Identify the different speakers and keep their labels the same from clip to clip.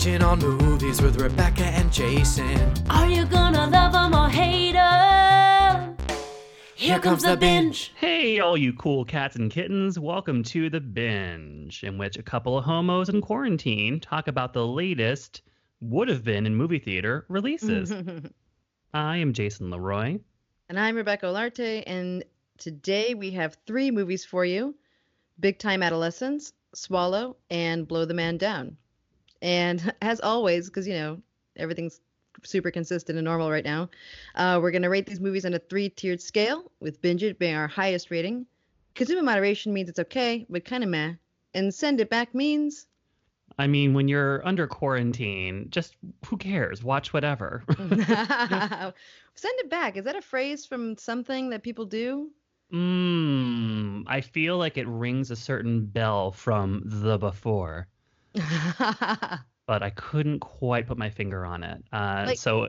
Speaker 1: Watching all movies with Rebecca and Jason.
Speaker 2: Are you gonna love 'em or hate 'em?
Speaker 1: Here comes the binge.
Speaker 3: Hey, all you cool cats and kittens, welcome to The Binge, in which a couple of homos in quarantine talk about the latest would have been in movie theater releases. I am Jason Leroy.
Speaker 4: And I'm Rebecca Olarte, and today we have three movies for you Big Time Adolescence, Swallow, and Blow the Man Down. And as always, because, you know, everything's super consistent and normal right now, uh, we're going to rate these movies on a three tiered scale, with Binge It being our highest rating. Consumer moderation means it's okay, but kind of meh. And send it back means.
Speaker 3: I mean, when you're under quarantine, just who cares? Watch whatever.
Speaker 4: send it back. Is that a phrase from something that people do?
Speaker 3: Mmm, I feel like it rings a certain bell from the before, but I couldn't quite put my finger on it. Uh,
Speaker 4: Like-
Speaker 3: so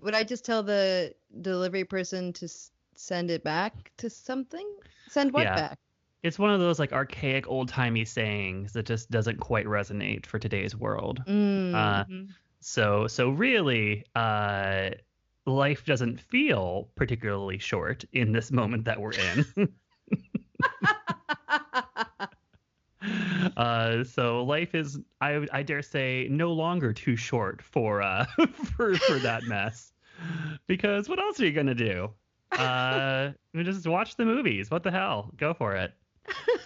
Speaker 4: Would I just tell the delivery person to s- send it back to something? Send what
Speaker 3: Yeah.
Speaker 4: back?
Speaker 3: it's one of those like archaic old timey sayings that just doesn't quite resonate for today's world. Uh,
Speaker 4: mhm.
Speaker 3: So so really, uh, life doesn't feel particularly short in this moment that we're in. uh, so life is, I I dare say, no longer too short for uh for for that mess. Because what else are you gonna do? Uh, just watch the movies. What the hell? Go for it.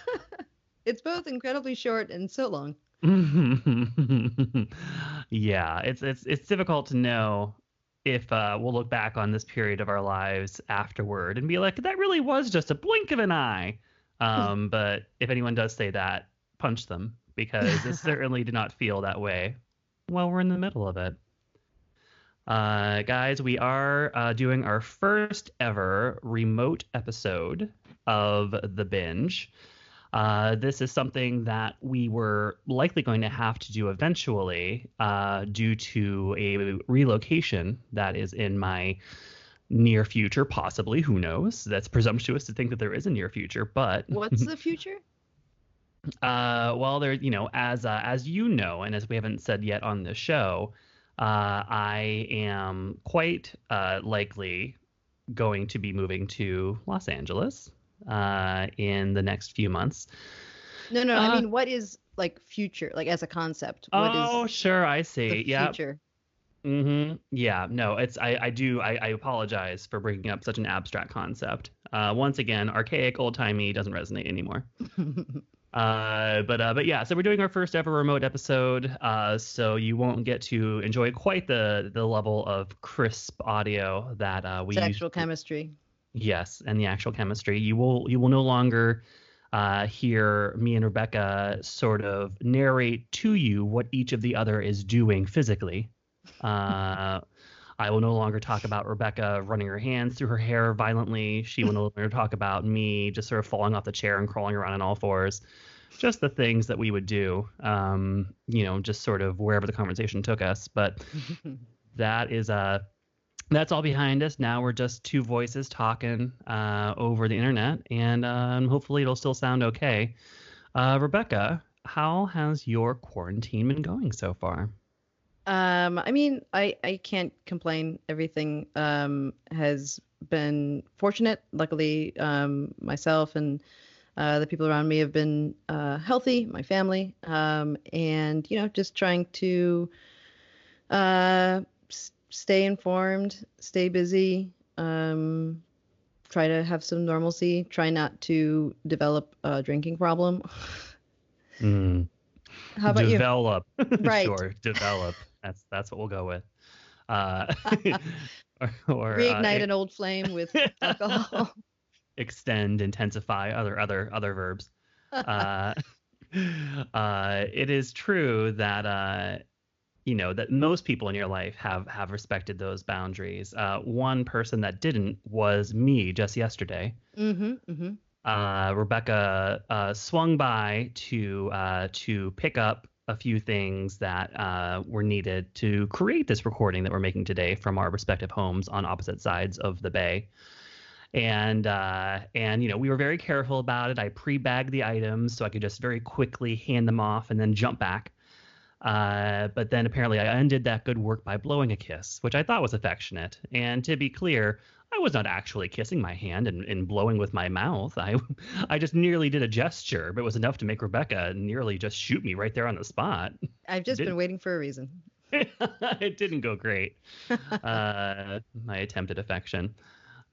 Speaker 4: it's both incredibly short and so long.
Speaker 3: yeah, it's it's it's difficult to know if uh, we'll look back on this period of our lives afterward and be like, that really was just a blink of an eye. Um, but if anyone does say that, punch them because it certainly did not feel that way while we're in the middle of it. Uh, guys, we are uh, doing our first ever remote episode of The Binge. Uh, this is something that we were likely going to have to do eventually uh, due to a relocation that is in my near future, possibly. Who knows? That's presumptuous to think that there is a near future, but
Speaker 4: What's the future?
Speaker 3: Uh, well, there, you know, as uh, as you know, and as we haven't said yet on the show, uh, I am quite uh, likely going to be moving to Los Angeles uh, in the next few months.
Speaker 4: No, no.
Speaker 3: Uh,
Speaker 4: I mean, what is like future, like as a concept? What is
Speaker 3: oh, sure, I see. Yeah.
Speaker 4: future?
Speaker 3: Mm-hmm. Yeah. No, it's I. I do. I, I apologize for bringing up such an abstract concept. Uh, once again, archaic, old timey doesn't resonate anymore. Uh, but uh, but yeah, so we're doing our first ever remote episode. Uh, so you won't get to enjoy quite the the level of crisp audio that uh, we
Speaker 4: Sexual
Speaker 3: usually-
Speaker 4: chemistry.
Speaker 3: Yes, and the actual chemistry. You will you will no longer uh, hear me and Rebecca sort of narrate to you what each of the other is doing physically. Uh, I will no longer talk about Rebecca running her hands through her hair violently. She will no longer talk about me just sort of falling off the chair and crawling around on all fours. Just the things that we would do, um, you know, just sort of wherever the conversation took us. But that is uh that's all behind us now we're just two voices talking uh, over the internet and um, hopefully it'll still sound okay uh, rebecca how has your quarantine been going so far
Speaker 4: Um, I mean, I I can't complain. Everything um has been fortunate. Luckily, um, myself and uh, the people around me have been uh, healthy. My family, um, and you know, just trying to uh s- stay informed, stay busy, um, try to have some normalcy. Try not to develop a drinking problem.
Speaker 3: Mm,
Speaker 4: How about you?
Speaker 3: develop
Speaker 4: Right.
Speaker 3: sure develop that's that's what we'll go with uh, or, or, uh,
Speaker 4: Reignite an old flame with alcohol.
Speaker 3: extend intensify other other other verbs uh, uh, it is true that uh, you know that most people in your life have have respected those boundaries. Uh, one person that didn't was me just yesterday.
Speaker 4: mm-hmm. Mm-hmm.
Speaker 3: Uh, Rebecca uh, swung by to uh, to pick up a few things that uh, were needed to create this recording that we're making today from our respective homes on opposite sides of the bay. And uh, and you know we were very careful about it. I pre-bagged the items so I could just very quickly hand them off and then jump back. Uh, but then apparently I undid that good work by blowing a kiss, which I thought was affectionate. And to be clear, I was not actually kissing my hand and, and blowing with my mouth. I I just nearly did a gesture, but it was enough to make Rebecca nearly just shoot me right there on the spot.
Speaker 4: I've just been waiting for a reason.
Speaker 3: it didn't go great. uh, my attempted affection.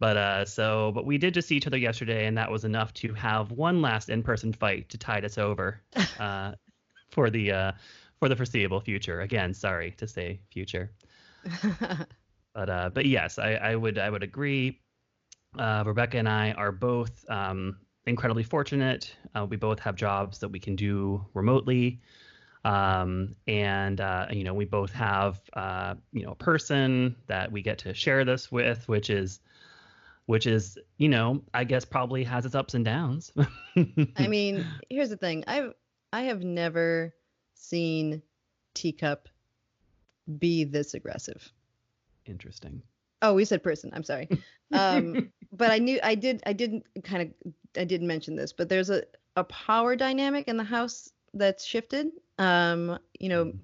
Speaker 3: But uh, so, but we did just see each other yesterday, and that was enough to have one last in-person fight to tide us over uh, for the uh, for the foreseeable future. Again, sorry to say future, but uh, but yes, I, I would I would agree. Uh, Rebecca and I are both um, incredibly fortunate. Uh, we both have jobs that we can do remotely um, and uh, you know we both have uh, you know a person that we get to share this with which is which is you know i guess probably has its ups and downs
Speaker 4: I mean, here's the thing. I've I have never seen Teacup be this aggressive.
Speaker 3: Interesting
Speaker 4: Oh, we said person. I'm sorry. Um, but I knew I did I didn't kind of I didn't mention this, but there's a a power dynamic in the house that's shifted. Um, you know,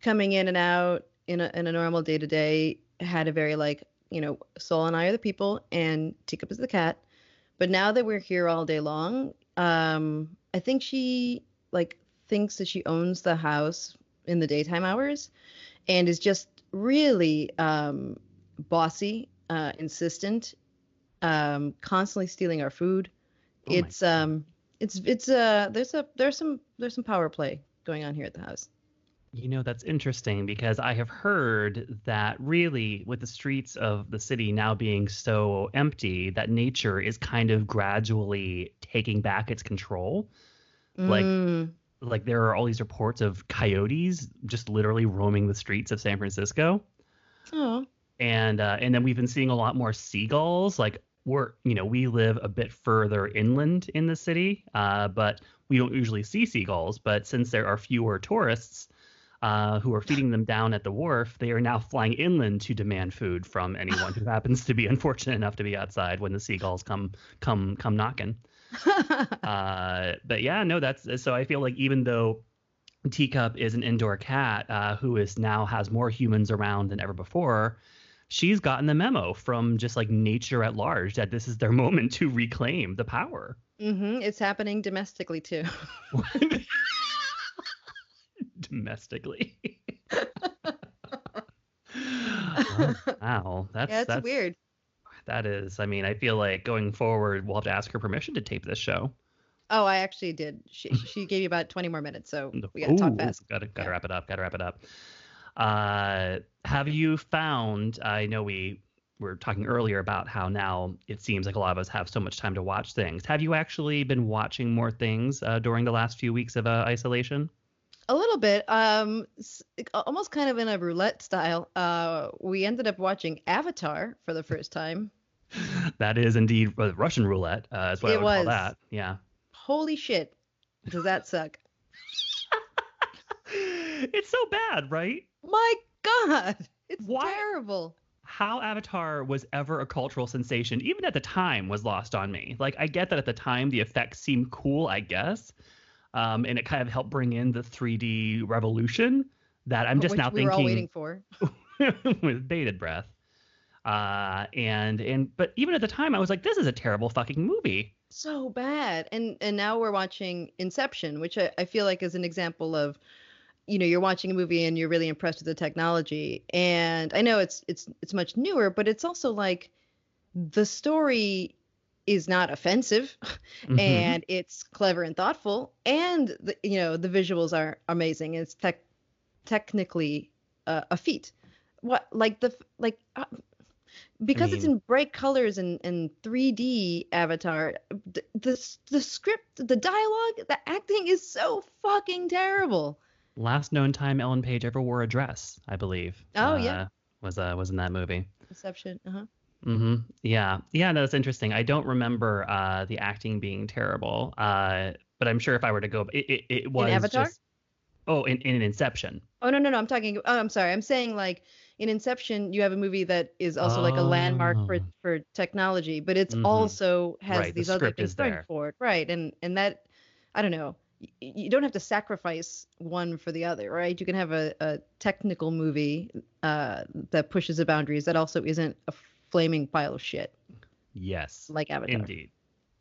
Speaker 4: coming in and out in a in a normal day to day had a very like you know Soul and I are the people and Teacup is the cat. But now that we're here all day long, um, I think she like thinks that she owns the house in the daytime hours, and is just really um, bossy, uh, insistent, um, constantly stealing our food.
Speaker 3: Oh
Speaker 4: it's um, it's it's uh, there's a there's some there's some power play going on here at the house.
Speaker 3: You know, that's interesting because I have heard that really, with the streets of the city now being so empty, that nature is kind of gradually taking back its control.
Speaker 4: Mm,
Speaker 3: Like, there are all these reports of coyotes just literally roaming the streets of San Francisco.
Speaker 4: oh,
Speaker 3: And, uh, and then we've been seeing a lot more seagulls. Like, we're, you know, we live a bit further inland in the city, uh, but we don't usually see seagulls. But since there are fewer tourists, uh, who are feeding them down at the wharf, they are now flying inland to demand food from anyone who happens to be unfortunate enough to be outside when the seagulls come come come knocking. Uh, but yeah, no, that's so I feel like even though Teacup is an indoor cat uh, who is now has more humans around than ever before, she's gotten the memo from just like nature at large that this is their moment to reclaim the power.
Speaker 4: hmm It's happening domestically too.
Speaker 3: domestically. Oh, wow, that's
Speaker 4: yeah, it's
Speaker 3: that's
Speaker 4: weird.
Speaker 3: That is. I mean, I feel like going forward, we'll have to ask her permission to tape this show.
Speaker 4: Oh, I actually did. She she gave you about 20 more minutes, so we gotta talk fast.
Speaker 3: Gotta gotta
Speaker 4: Yeah.
Speaker 3: wrap it up. Gotta wrap it up. Uh, have you found? I know we were talking earlier about how now it seems like a lot of us have so much time to watch things. Have you actually been watching more things uh, during the last few weeks of uh, isolation?
Speaker 4: A little bit. Um, almost kind of in a roulette style. Uh, we ended up watching Avatar for the first time.
Speaker 3: that is indeed Russian roulette. Uh, is what I
Speaker 4: It
Speaker 3: would call that. Yeah.
Speaker 4: Holy shit, does that suck?
Speaker 3: it's so bad, right?
Speaker 4: My God, it's
Speaker 3: Why-
Speaker 4: terrible.
Speaker 3: how Avatar was ever a cultural sensation, even at the time, was lost on me. Like, I get that at the time the effects seemed cool, I guess, um, and it kind of helped bring in the 3D revolution that I'm just
Speaker 4: which
Speaker 3: now
Speaker 4: we were all waiting for.
Speaker 3: with bated breath. Uh, and and but even at the time, I was like, this is a terrible fucking movie.
Speaker 4: so bad and and now we're watching inception which I, I feel like is an example of you know you're watching a movie and you're really impressed with the technology and i know it's it's it's much newer but it's also like the story is not offensive
Speaker 3: Mhm.
Speaker 4: and it's clever and thoughtful and the, you know the visuals are amazing it's tech technically uh, a feat what like the like uh, because it's
Speaker 3: mean-
Speaker 4: in bright colors and, and 3D Avatar, the, the the script, the dialogue, the acting is so fucking terrible.
Speaker 3: Last known time Ellen Page ever wore a dress, I believe.
Speaker 4: Oh, yeah.
Speaker 3: uh, was uh, was in that movie.
Speaker 4: Deception. Uh-huh.
Speaker 3: Hmm Yeah, yeah, that's interesting. I don't remember uh, the acting being terrible, uh, but I'm sure if I were to go, it it, it was
Speaker 4: Avatar?
Speaker 3: just. Oh, in, in Inception.
Speaker 4: Oh no no no! I'm talking. Oh, I'm sorry. I'm saying like in Inception, you have a movie that is also like a landmark for
Speaker 3: Oh.
Speaker 4: for technology, but it's
Speaker 3: Mhm.
Speaker 4: also has
Speaker 3: Right, the
Speaker 4: these other
Speaker 3: script
Speaker 4: things going for it, right? And and that, I don't know. you don't have to sacrifice one for the other, right? You can have a, a technical movie uh, that pushes the boundaries that also isn't a flaming pile of shit
Speaker 3: Yes.
Speaker 4: like Avatar.
Speaker 3: Indeed.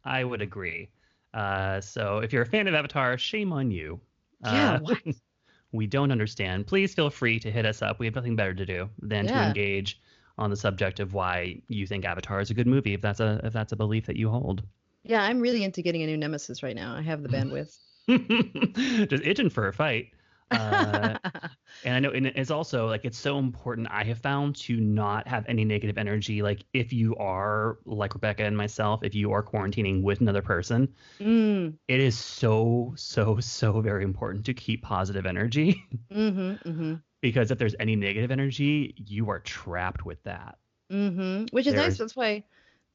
Speaker 3: I would agree. Uh, so if you're a fan of Avatar, shame on you.
Speaker 4: Yeah,
Speaker 3: Uh,
Speaker 4: what?
Speaker 3: we don't understand. Please feel free to hit us up. We have nothing better to do than to engage on the subject of why you think Avatar is a good movie, if that's a if that's a belief that you hold.
Speaker 4: Yeah, I'm really into getting a new nemesis right now. I have the bandwidth.
Speaker 3: Just itching for a fight. Uh, and I know, and it's also like it's so important. I have found to not have any negative energy. Like if you are like Rebecca and myself, if you are quarantining with another person,
Speaker 4: mm,
Speaker 3: it is so so so very important to keep positive energy
Speaker 4: mm-hmm, mm-hmm,
Speaker 3: because if there's any negative energy, you are trapped with that.
Speaker 4: mm-hmm. Which is
Speaker 3: There's-
Speaker 4: nice. That's why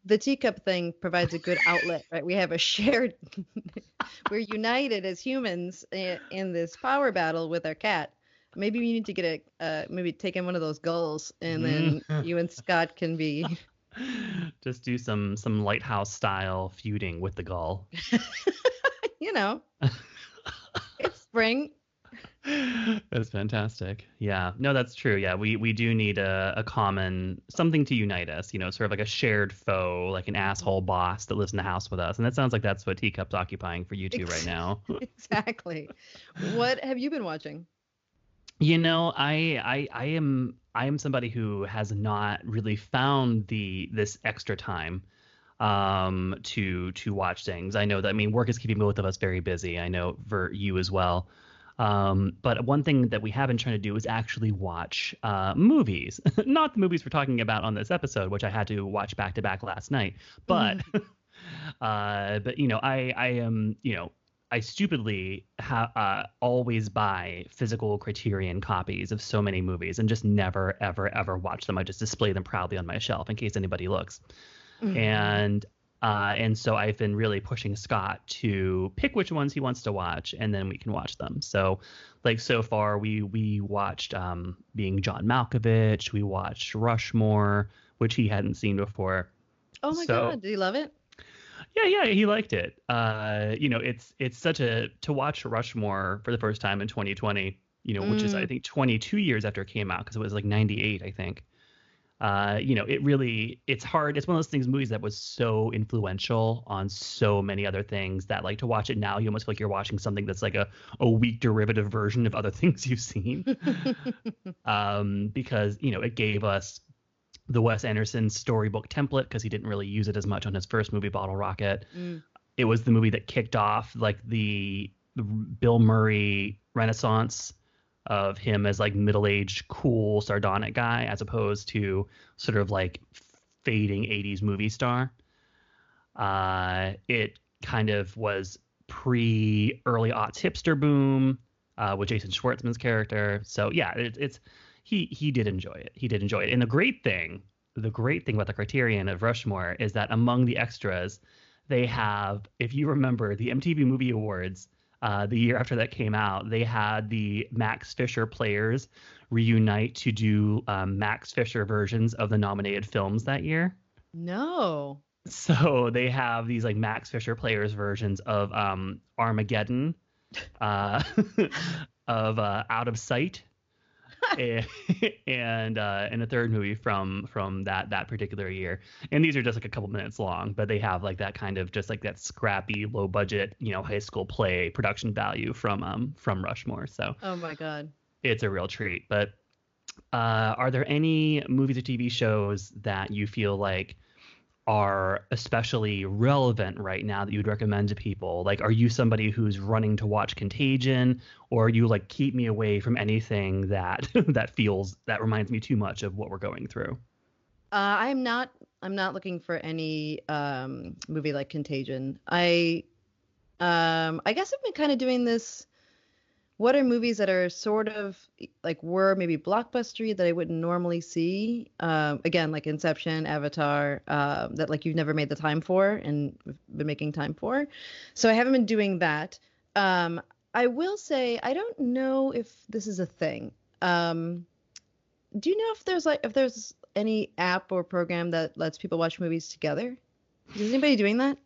Speaker 4: the teacup thing provides a good outlet, right? We have a shared, we're united as humans in, in this power battle with our cat. Maybe we need to get a, uh, maybe take in one of those gulls, and then you and Scott can be.
Speaker 3: Just do some some lighthouse style feuding with the gull.
Speaker 4: you know, it's spring.
Speaker 3: That's fantastic. Yeah, no, that's true. Yeah, we we do need a, a common something to unite us. You know, sort of like a shared foe, like an asshole boss that lives in the house with us. And that sounds like that's what Teacup's occupying for you two right now.
Speaker 4: exactly. What have you been watching?
Speaker 3: You know, I I I am I am somebody who has not really found the this extra time um to to watch things. I know that I mean work is keeping both of us very busy. I know for you as well. Um, but one thing that we have been trying to do is actually watch uh, movies, not the movies we're talking about on this episode, which I had to watch back to back last night. But, uh, but you know, I I am you know I stupidly ha- uh, always buy physical Criterion copies of so many movies and just never ever ever watch them. I just display them proudly on my shelf in case anybody looks and uh, and so I've been really pushing Scott to pick which ones he wants to watch, and then we can watch them. So, like so far, we we watched um, being John Malkovich, we watched Rushmore, which he hadn't seen before.
Speaker 4: Oh my
Speaker 3: So-
Speaker 4: god, did he love it?
Speaker 3: Yeah, yeah, he liked it. Uh, you know, it's it's such a to watch Rushmore for the first time in 2020. You know, which is I
Speaker 4: Mm.
Speaker 3: think 22 years after it came out because it was like 98, I think. Uh, you know, it really it's hard. It's one of those things movies that was so influential on so many other things that like to watch it now, you almost feel like you're watching something that's like a a weak derivative version of other things you've seen. um, because you know it gave us the Wes Anderson storybook template because he didn't really use it as much on his first movie, Bottle Rocket.
Speaker 4: Mm.
Speaker 3: It was the movie that kicked off like the, the Bill Murray renaissance of him as like middle-aged, cool, sardonic guy, as opposed to sort of like fading 80s movie star. Uh, it kind of was pre early aughts hipster boom uh, with Jason Schwartzman's character. So yeah, it, it's he he did enjoy it. He did enjoy it. And the great thing, the great thing about the Criterion of Rushmore is that among the extras, they have, if you remember, the MTV Movie Awards. Uh, the year after that came out, they had the Max Fischer players reunite to do um, Max Fischer versions of the nominated films that year.
Speaker 4: No.
Speaker 3: So they have these like Max Fischer players versions of um, Armageddon, uh, of uh, Out of Sight, and and, uh, and a third movie from from that that particular year. And these are just like a couple minutes long, but they have like that kind of just like that scrappy, low budget, you know, high school play production value from um from Rushmore. So
Speaker 4: Oh my god.
Speaker 3: it's a real treat. But uh, are there any movies or TV shows that you feel like are especially relevant right now that you'd recommend to people? Like, are you somebody who's running to watch Contagion, or you like keep me away from anything that that feels that reminds me too much of what we're going through?
Speaker 4: Uh, I'm not. I'm not looking for any um, movie like Contagion. I, um, I guess I've been kind of doing this. What are movies that are sort of like were maybe blockbustery that I wouldn't normally see? Um, again, like Inception, Avatar, um, that like you've never made the time for and been making time for. So I haven't been doing that. Um, I will say I don't know if this is a thing. Um, do you know if there's like if there's any app or program that lets people watch movies together? Is anybody doing that?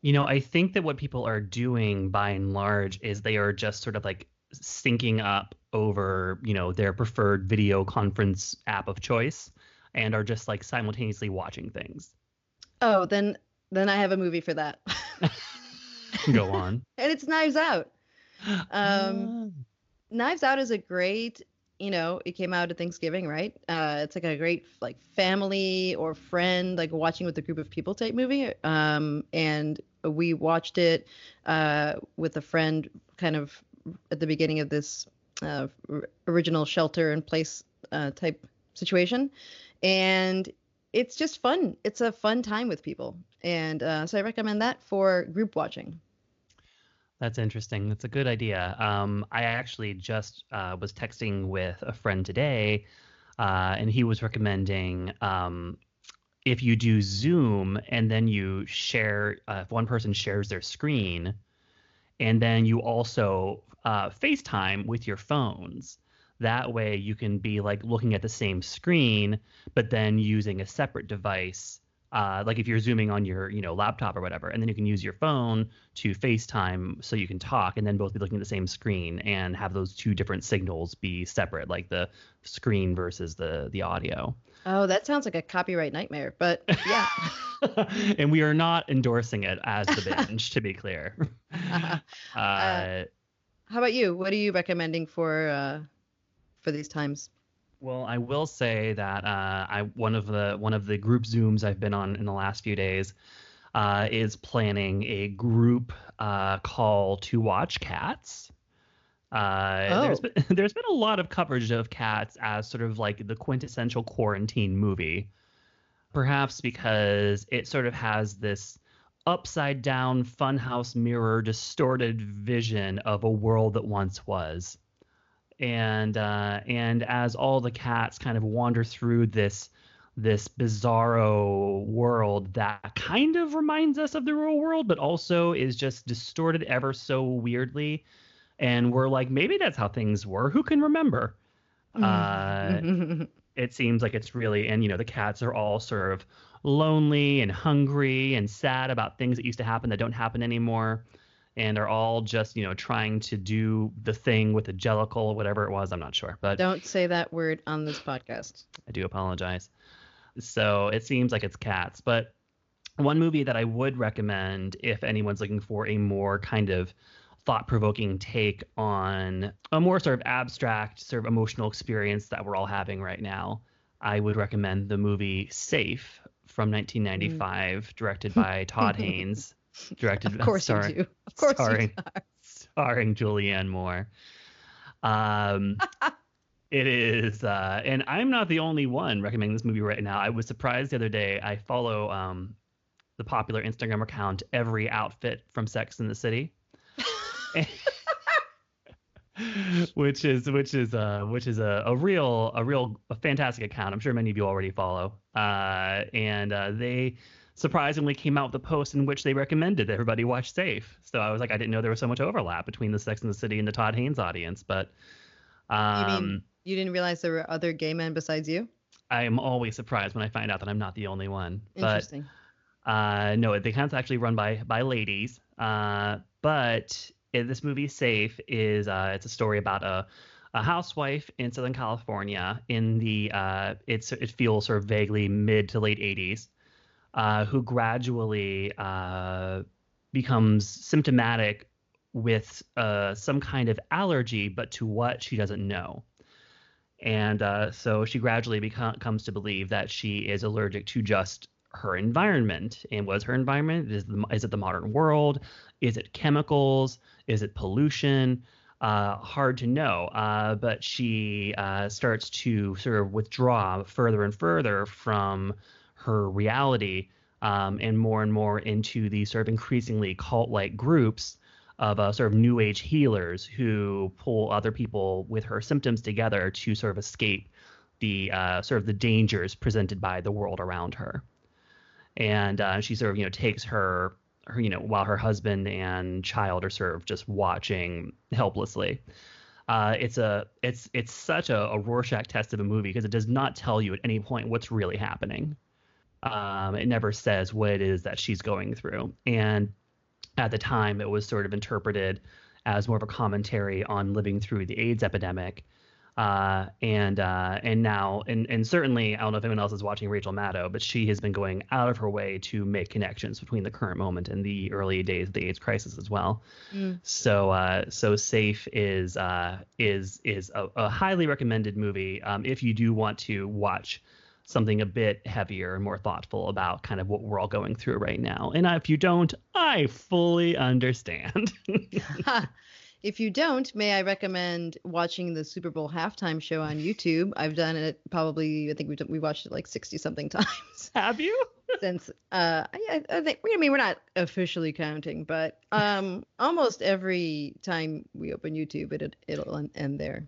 Speaker 3: You know, I think that what people are doing by and large is they are just sort of like syncing up over, you know, their preferred video conference app of choice and are just like simultaneously watching things.
Speaker 4: Oh, then then I have a movie for that.
Speaker 3: Go on.
Speaker 4: and it's Knives Out. Um, Knives Out is a great, you know, it came out at Thanksgiving, right? Uh, it's like a great like family or friend like watching with a group of people type movie. Um, and we watched it uh, with a friend, kind of at the beginning of this uh, original shelter in place uh, type situation, and it's just fun. It's a fun time with people, and uh, so I recommend that for group watching.
Speaker 3: That's interesting. That's a good idea. Um, I actually just uh, was texting with a friend today, uh, and he was recommending um, if you do Zoom and then you share, uh, if one person shares their screen, and then you also uh, FaceTime with your phones. That way you can be like looking at the same screen, but then using a separate device uh, like if you're zooming on your you know laptop or whatever and then you can use your phone to facetime so you can talk and then both be looking at the same screen and have those two different signals be separate like the screen versus the the audio.
Speaker 4: Oh that sounds like a copyright nightmare but yeah.
Speaker 3: And we are not endorsing it as the binge to be clear. Uh,
Speaker 4: uh, how about you what are you recommending for uh, for these times
Speaker 3: well, I will say that uh, I one of the one of the group zooms I've been on in the last few days uh, is planning a group uh, call to watch Cats. Uh, oh. There's been there's been a lot of coverage of Cats as sort of like the quintessential quarantine movie, perhaps because it sort of has this upside down funhouse mirror distorted vision of a world that once was and uh, and as all the cats kind of wander through this this bizarro world that kind of reminds us of the real world, but also is just distorted ever so weirdly. And we're like, maybe that's how things were. Who can remember? uh, it seems like it's really, and you know, the cats are all sort of lonely and hungry and sad about things that used to happen that don't happen anymore and are all just you know trying to do the thing with a jellicle or whatever it was. I'm not sure, but
Speaker 4: don't say that word on this podcast.
Speaker 3: I do apologize. So it seems like it's cats, but one movie that I would recommend if anyone's looking for a more kind of thought-provoking take on a more sort of abstract sort of emotional experience that we're all having right now i would recommend the movie safe from 1995 mm. directed by todd haynes directed.
Speaker 4: of course
Speaker 3: sorry,
Speaker 4: you do. Of course
Speaker 3: starring, you are. Starring Julianne Moore. Um, it is, uh, and I'm not the only one recommending this movie right now. I was surprised the other day. I follow um, the popular Instagram account Every Outfit from Sex and the City. which is which is uh which is a, a real a real a fantastic account. I'm sure many of you already follow. Uh, and uh, they surprisingly came out with a post in which they recommended that everybody watch Safe. So I was like, I didn't know there was so much overlap between the Sex and the City and the Todd Haynes audience. But um,
Speaker 4: you mean um, you didn't realize there were other gay men besides you?
Speaker 3: I am always surprised when I find out that I'm not the only one.
Speaker 4: Interesting.
Speaker 3: But, uh, no, the account's actually run by by ladies. Uh, but this movie Safe is uh, it's a story about a a housewife in Southern California in the uh, it's it feels sort of vaguely mid to late 80s uh, who gradually uh, becomes symptomatic with uh, some kind of allergy, but to what she doesn't know. And uh, so she gradually become, comes to believe that she is allergic to just her environment. And what is her environment? Is, the, is it the modern world? Is it chemicals? Is it pollution? Uh, hard to know. Uh, but she uh, starts to sort of withdraw further and further from her reality um, and more and more into these sort of increasingly cult-like groups of uh, sort of new age healers who pull other people with her symptoms together to sort of escape the uh, sort of the dangers presented by the world around her. And uh, she sort of you know takes her her you know while her husband and child are sort of just watching helplessly. Uh, it's a it's it's such a, a Rorschach test of a movie because it does not tell you at any point what's really happening. Um, it never says what it is that she's going through. And at the time it was sort of interpreted as more of a commentary on living through the AIDS epidemic. Uh, and uh, and now and and certainly I don't know if anyone else is watching Rachel Maddow, but she has been going out of her way to make connections between the current moment and the early days of the AIDS crisis as well.
Speaker 4: Mm.
Speaker 3: So uh, so safe is uh, is is a, a highly recommended movie um, if you do want to watch something a bit heavier and more thoughtful about kind of what we're all going through right now. And if you don't, I fully understand.
Speaker 4: if you don't, may I recommend watching the Super Bowl halftime show on YouTube? I've done it probably. I think we we watched it like sixty something times.
Speaker 3: Have you?
Speaker 4: Since uh, I, I think I mean we're not officially counting, but um, almost every time we open YouTube, it it'll end there.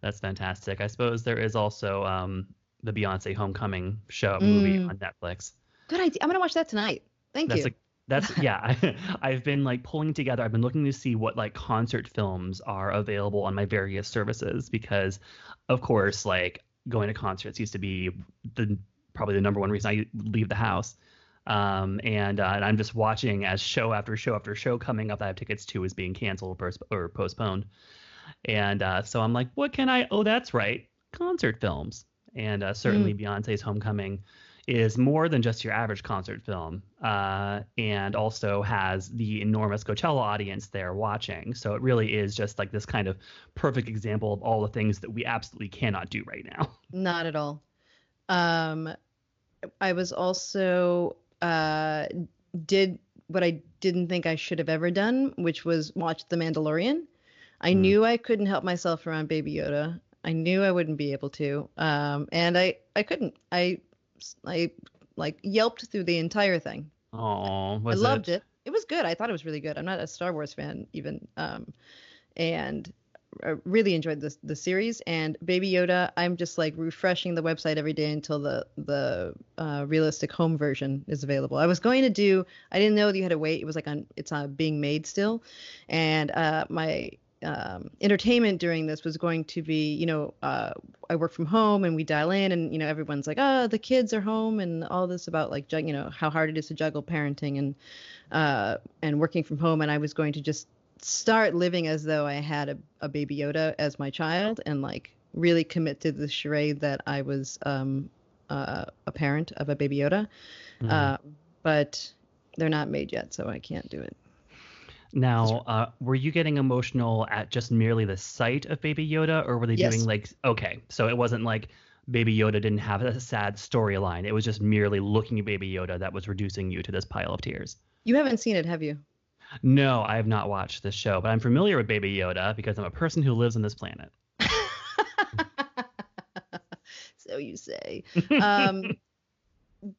Speaker 3: That's fantastic. I suppose there is also um, the Beyonce Homecoming show movie
Speaker 4: Mm.
Speaker 3: on Netflix.
Speaker 4: Good idea. I'm gonna watch that tonight. Thank
Speaker 3: That's
Speaker 4: you.
Speaker 3: a, that's yeah. I, I've been like pulling together. I've been looking to see what like concert films are available on my various services because, of course, like going to concerts used to be the probably the number one reason I leave the house. Um, and, uh, and I'm just watching as show after show after show coming up that I have tickets to is being canceled or, or postponed. And uh, so I'm like, what can I? Oh, that's right, concert films. And uh, certainly Beyonce's Homecoming is more than just your average concert film, uh, and also has the enormous Coachella audience there watching. So it really is just like this kind of perfect example of all the things that we absolutely cannot do right now.
Speaker 4: Not at all. Um, I was also uh, did what I didn't think I should have ever done, which was watch The Mandalorian. I
Speaker 3: Hmm.
Speaker 4: knew I couldn't help myself around Baby Yoda. I knew I wouldn't be able to, um, and I I couldn't. I I like yelped through the entire thing.
Speaker 3: Oh,
Speaker 4: I loved it. it. was good. I thought it was really good. I'm not a Star Wars fan even, um, and I really enjoyed this the series. And Baby Yoda, I'm just like refreshing the website every day until the the uh, realistic home version is available. I was going to do. I didn't know that you had to wait. It was like on. It's uh, being made still, and uh, my um, entertainment during this was going to be, you know, uh, I work from home and we dial in, and you know, everyone's like, oh, the kids are home, and all this about like, you know, how hard it is to juggle parenting and uh, and working from home, and I was going to just start living as though I had a, a baby Yoda as my child, and like really commit to the charade that I was um, uh, a parent of a baby Yoda. Uh, but they're not made yet, so I can't do it.
Speaker 3: Now, uh, were you getting emotional at just merely the sight of Baby Yoda, or were they
Speaker 4: Yes.
Speaker 3: doing like okay, so it wasn't like Baby Yoda didn't have a sad storyline. It was just merely looking at Baby Yoda that was reducing you to this pile of tears.
Speaker 4: You haven't seen it, have you?
Speaker 3: No, I have not watched this show, but I'm familiar with Baby Yoda because I'm a person who lives on this planet.
Speaker 4: so you say. Um,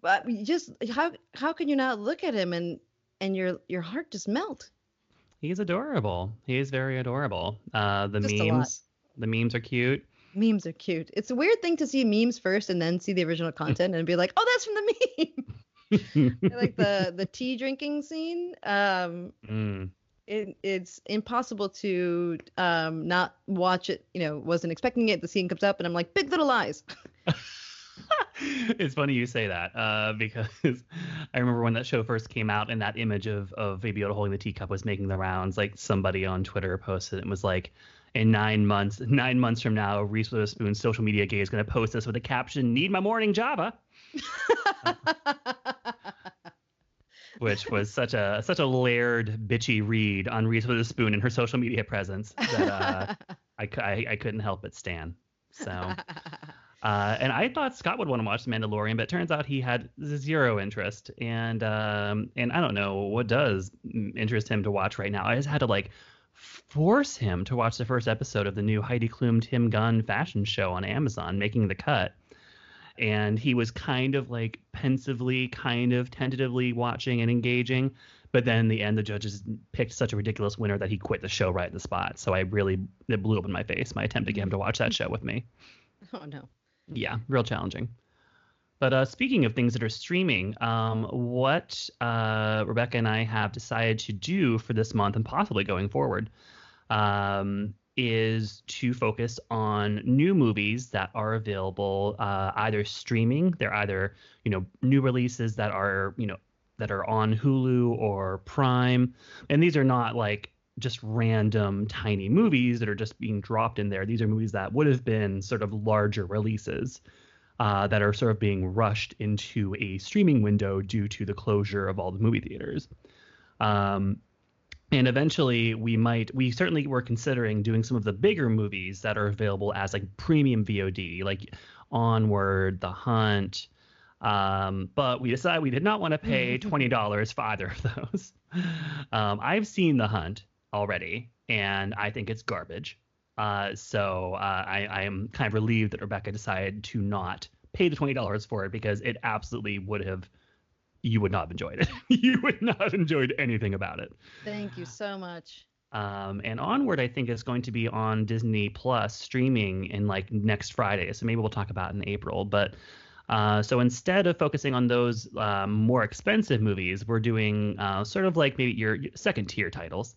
Speaker 4: but just how how can you not look at him and and your your heart just melt?
Speaker 3: He's adorable. He is very adorable. Uh, the
Speaker 4: Just
Speaker 3: memes, the memes are cute.
Speaker 4: Memes are cute. It's a weird thing to see memes first and then see the original content and be like, oh, that's from the meme. like the the tea drinking scene. Um,
Speaker 3: Mm.
Speaker 4: it, it's impossible to um not watch it. You know, wasn't expecting it. The scene comes up and I'm like, Big Little Lies.
Speaker 3: it's funny you say that uh, because I remember when that show first came out and that image of, of Baby Yoda holding the teacup was making the rounds. Like somebody on Twitter posted it and was like, in nine months, nine months from now, Reese Witherspoon's social media gay is going to post this with a caption, "Need my morning Java," which was such a such a layered bitchy read on Reese Witherspoon and her social media presence that uh, I, I I couldn't help but stan. So. Uh, and I thought Scott would want to watch The Mandalorian, but turns out he had zero interest. And um, and I don't know what does interest him to watch right now. I just had to like force him to watch the first episode of the new Heidi Klum Tim Gunn fashion show on Amazon, making the cut. And he was kind of like pensively, kind of tentatively watching and engaging. But then in the end, the judges picked such a ridiculous winner that he quit the show right in the spot. So I really, it blew up in my face, my attempt to get him to watch that show with me
Speaker 4: oh no.
Speaker 3: Yeah, real challenging. But uh, speaking of things that are streaming, um, what uh, Rebecca and I have decided to do for this month and possibly going forward um, is to focus on new movies that are available uh, either streaming, they're either you know new releases that are you know that are on Hulu or Prime. And these are not like just random tiny movies that are just being dropped in there. These are movies that would have been sort of larger releases uh, that are sort of being rushed into a streaming window due to the closure of all the movie theaters. Um, and eventually we might we certainly were considering doing some of the bigger movies that are available as like premium VOD, like Onward, The Hunt. Um, but we decided we did not want to pay twenty dollars for either of those. Um, I've seen The Hunt already, and I think it's garbage. Uh, so uh, I, I am kind of relieved that Rebecca decided to not pay the twenty dollars for it because it absolutely would have. You would not have enjoyed it. you would not have enjoyed anything about it.
Speaker 4: Thank you so much.
Speaker 3: Um, and onward, I think is going to be on Disney Plus streaming in like next Friday. So maybe we'll talk about it in April. But uh, so instead of focusing on those um, more expensive movies, we're doing uh, sort of like maybe your second tier titles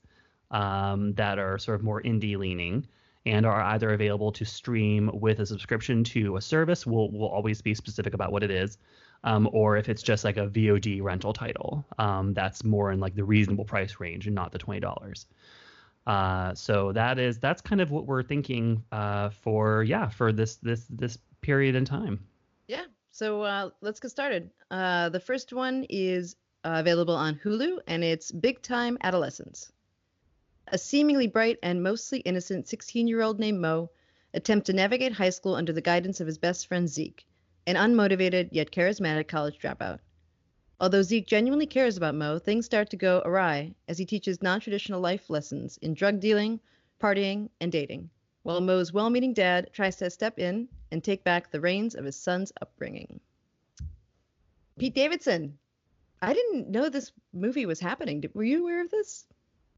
Speaker 3: um, that are sort of more indie leaning and are either available to stream with a subscription to a service. We'll we'll always be specific about what it is. Um, or if it's just like a VOD rental title, um, that's more in like the reasonable price range and not the twenty dollars. Uh, so that is that's kind of what we're thinking uh, for yeah for this this this period in time.
Speaker 4: Yeah. So uh, let's get started. Uh, the first one is uh, available on Hulu, and it's Big Time Adolescence. A seemingly bright and mostly innocent 16-year-old named Mo attempts to navigate high school under the guidance of his best friend Zeke, an unmotivated yet charismatic college dropout. Although Zeke genuinely cares about Mo, things start to go awry as he teaches non traditional life lessons in drug dealing, partying, and dating, while Mo's well meaning dad tries to step in and take back the reins of his son's upbringing. Pete Davidson. I didn't know this movie was happening. Were you aware of this?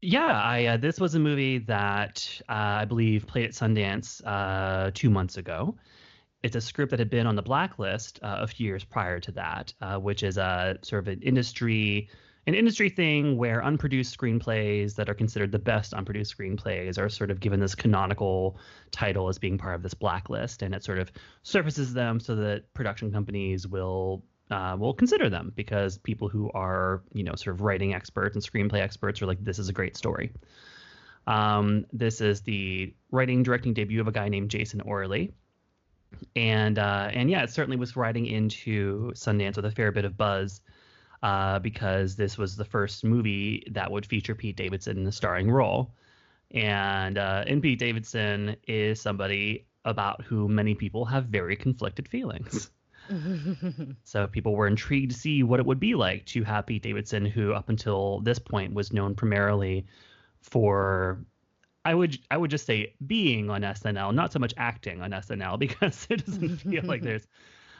Speaker 3: Yeah, I uh, this was a movie that uh, I believe played at Sundance uh, two months ago. It's a script that had been on the blacklist uh, a few years prior to that, uh, which is a sort of an industry an industry thing where unproduced screenplays that are considered the best unproduced screenplays are sort of given this canonical title as being part of this blacklist, and it sort of surfaces them so that production companies will uh, will consider them because people who are you know sort of writing experts and screenplay experts are like this is a great story. Um, this is the writing directing debut of a guy named Jason Orley, and uh, and yeah, it certainly was riding into Sundance with a fair bit of buzz uh, because this was the first movie that would feature Pete Davidson in the starring role, and uh, and Pete Davidson is somebody about whom many people have very conflicted feelings. So people were intrigued to see what it would be like to Pete Davidson, who up until this point was known primarily for I would I would just say being on SNL, not so much acting on SNL, because it doesn't feel like there's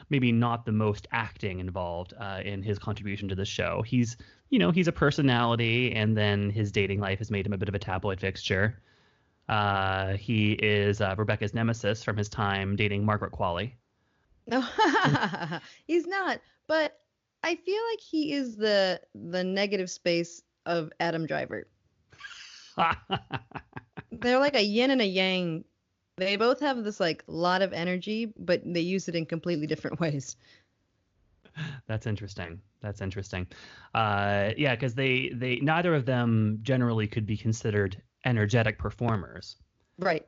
Speaker 3: maybe not the most acting involved uh, in his contribution to the show. He's you know he's a personality, and then his dating life has made him a bit of a tabloid fixture. Uh, he is uh, Rebecca's nemesis from his time dating Margaret Qualley.
Speaker 4: No, he's not. But I feel like he is the the negative space of Adam Driver. They're like a yin and a yang. They both have this like lot of energy, but they use it in completely different ways.
Speaker 3: That's interesting. That's interesting. Uh, yeah, because they they neither of them generally could be considered energetic performers.
Speaker 4: Right.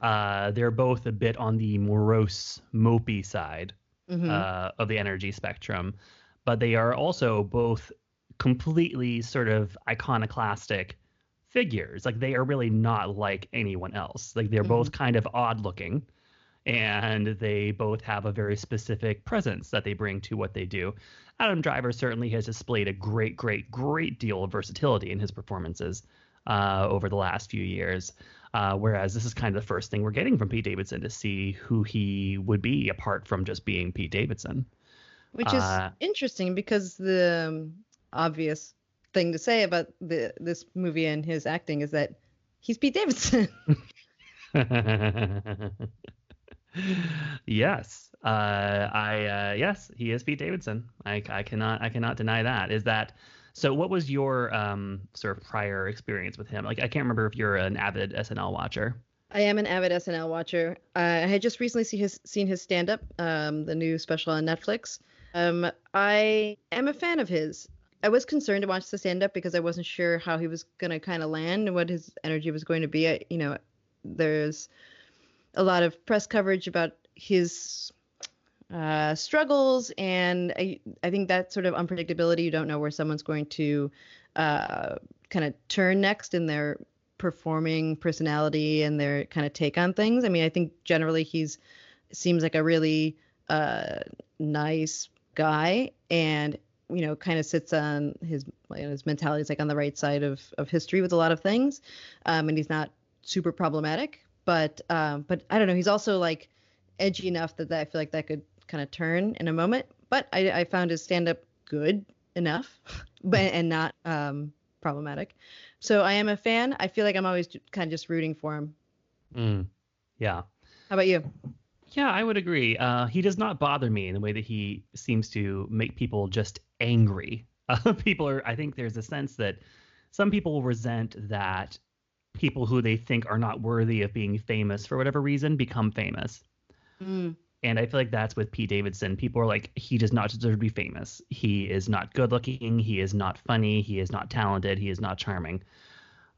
Speaker 3: Uh, they're both a bit on the morose, mopey side
Speaker 4: Mhm.
Speaker 3: uh, of the energy spectrum, but they are also both completely sort of iconoclastic figures. Like they are really not like anyone else. Like they're both kind of odd looking, and they both have a very specific presence that they bring to what they do. Adam Driver certainly has displayed a great, great, great deal of versatility in his performances uh, over the last few years. Uh, whereas this is kind of the first thing we're getting from Pete Davidson to see who he would be apart from just being Pete Davidson.
Speaker 4: Which is
Speaker 3: Uh,
Speaker 4: interesting because the um, obvious thing to say about the this movie and his acting is that he's Pete Davidson.
Speaker 3: yes, uh, I uh, yes, he is Pete Davidson. I, I cannot I cannot deny that. Is that so? What was your um, sort of prior experience with him? Like I can't remember if you're an avid SNL watcher.
Speaker 4: I am an avid SNL watcher. Uh, I had just recently see his, seen his stand up, um, the new special on Netflix. Um, I am a fan of his. I was concerned to watch the stand up because I wasn't sure how he was going to kind of land and what his energy was going to be. I, you know, there's a lot of press coverage about his uh, struggles, and I, I think that sort of unpredictability. You don't know where someone's going to uh, kind of turn next in their performing personality and their kind of take on things. I mean, I think generally he's seems like a really uh, nice guy, and you know, kind of sits on his you know, his mentality is like on the right side of of history with a lot of things, um, and he's not super problematic. But um, but I don't know. He's also like edgy enough that, that I feel like that could kind of turn in a moment. But I, I found his stand up good enough, but and not um, problematic. So I am a fan. I feel like I'm always kind of just rooting for him.
Speaker 3: Mm, yeah.
Speaker 4: How about you?
Speaker 3: Yeah, I would agree. Uh, he does not bother me in the way that he seems to make people just angry. Uh, people are, I think there's a sense that some people resent that people who they think are not worthy of being famous for whatever reason become famous.
Speaker 4: Mm.
Speaker 3: And I feel like that's with Pete Davidson. People are like, he does not deserve to be famous. He is not good looking. He is not funny. He is not talented. He is not charming.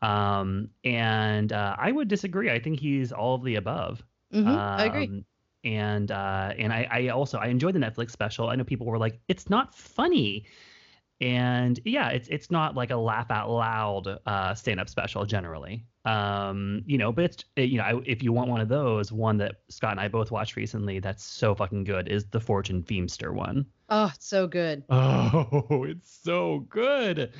Speaker 3: Um, and uh, I would disagree. I think he's all of the above.
Speaker 4: Mm-hmm.
Speaker 3: Um,
Speaker 4: I agree.
Speaker 3: And uh, and I, I also I enjoyed the Netflix special. I know people were like, it's not funny. And yeah, it's it's not like a laugh out loud uh, stand up special generally. Um, you know, but it's you know, I, if you want one of those, one that Scott and I both watched recently that's so fucking good is the Fortune Feimster one.
Speaker 4: Oh, it's so good.
Speaker 3: Oh, it's so good.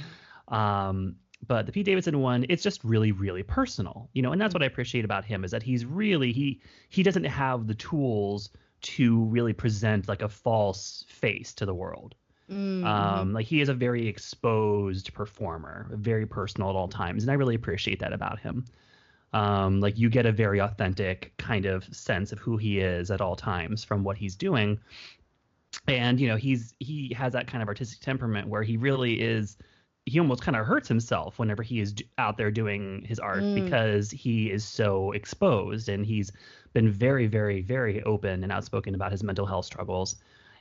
Speaker 3: Um, but the Pete Davidson one, it's just really, really personal, you know, and that's what I appreciate about him is that he's really he he doesn't have the tools to really present like a false face to the world.
Speaker 4: Mm-hmm.
Speaker 3: Um, like he is a very exposed performer, very personal at all times, and I really appreciate that about him. Um, like you get a very authentic kind of sense of who he is at all times from what he's doing, and you know he's he has that kind of artistic temperament where he really is. He almost kind of hurts himself whenever he is out there doing his art
Speaker 4: Mm.
Speaker 3: because he is so exposed and he's been very, very, very open and outspoken about his mental health struggles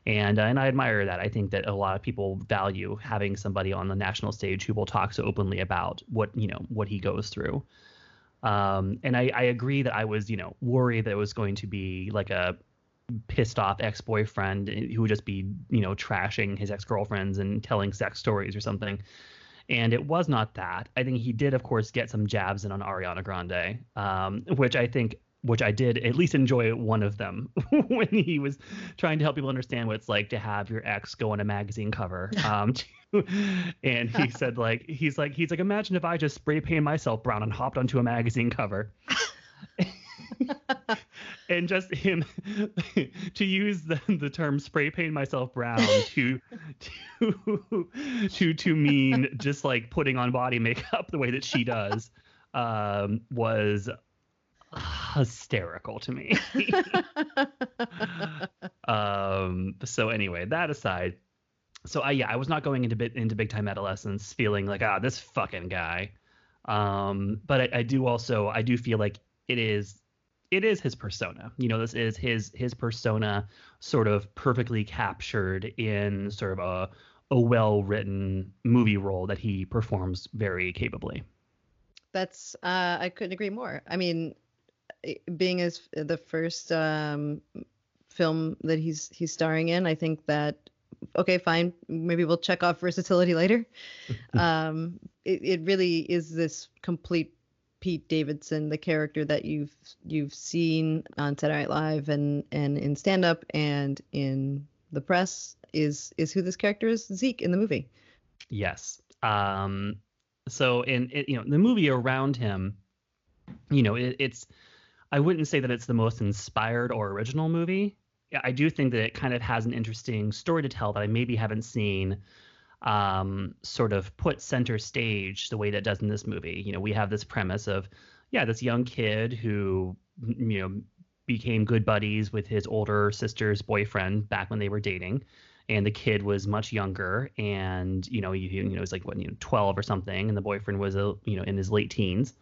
Speaker 3: and uh, and I admire that. I think that a lot of people value having somebody on the national stage who will talk so openly about what you know what he goes through. Um, and I, I agree that I was you know worried that it was going to be like a pissed off ex boyfriend who would just be you know trashing his ex girlfriends and telling sex stories or something. And it was not that. I think he did, of course, get some jabs in on Ariana Grande, um, which I think which I did at least enjoy one of them when he was trying to help people understand what it's like to have your ex go on a magazine cover. Um, and he said like he's like he's like imagine if I just spray painted myself brown and hopped onto a magazine cover. and just him to use the, the term spray paint myself brown to to to to mean just like putting on body makeup the way that she does um was hysterical to me. um, so anyway, that aside, so I yeah, I was not going into bit into big time adolescence feeling like ah this fucking guy. Um, but I, I do also I do feel like it is it is his persona. You know, this is his his persona sort of perfectly captured in sort of a a well written movie role that he performs very capably.
Speaker 4: That's uh, I couldn't agree more. I mean, being as the first um, film that he's he's starring in, I think that okay, fine, maybe we'll check off versatility later. um, it, it really is this complete Pete Davidson, the character that you've you've seen on Saturday Night Live and and in stand up and in the press is is who this character is Zeke in the movie.
Speaker 3: Yes. Um, so in it, you know the movie around him, you know it, it's I wouldn't say that it's the most inspired or original movie. I do think that it kind of has an interesting story to tell that I maybe haven't seen um, sort of put center stage the way that does in this movie. You know, we have this premise of, yeah, this young kid who, you know, became good buddies with his older sister's boyfriend back when they were dating. And the kid was much younger, and you know, you, you know, like what, you know, 12 or something, and the boyfriend was, a, you know, in his late teens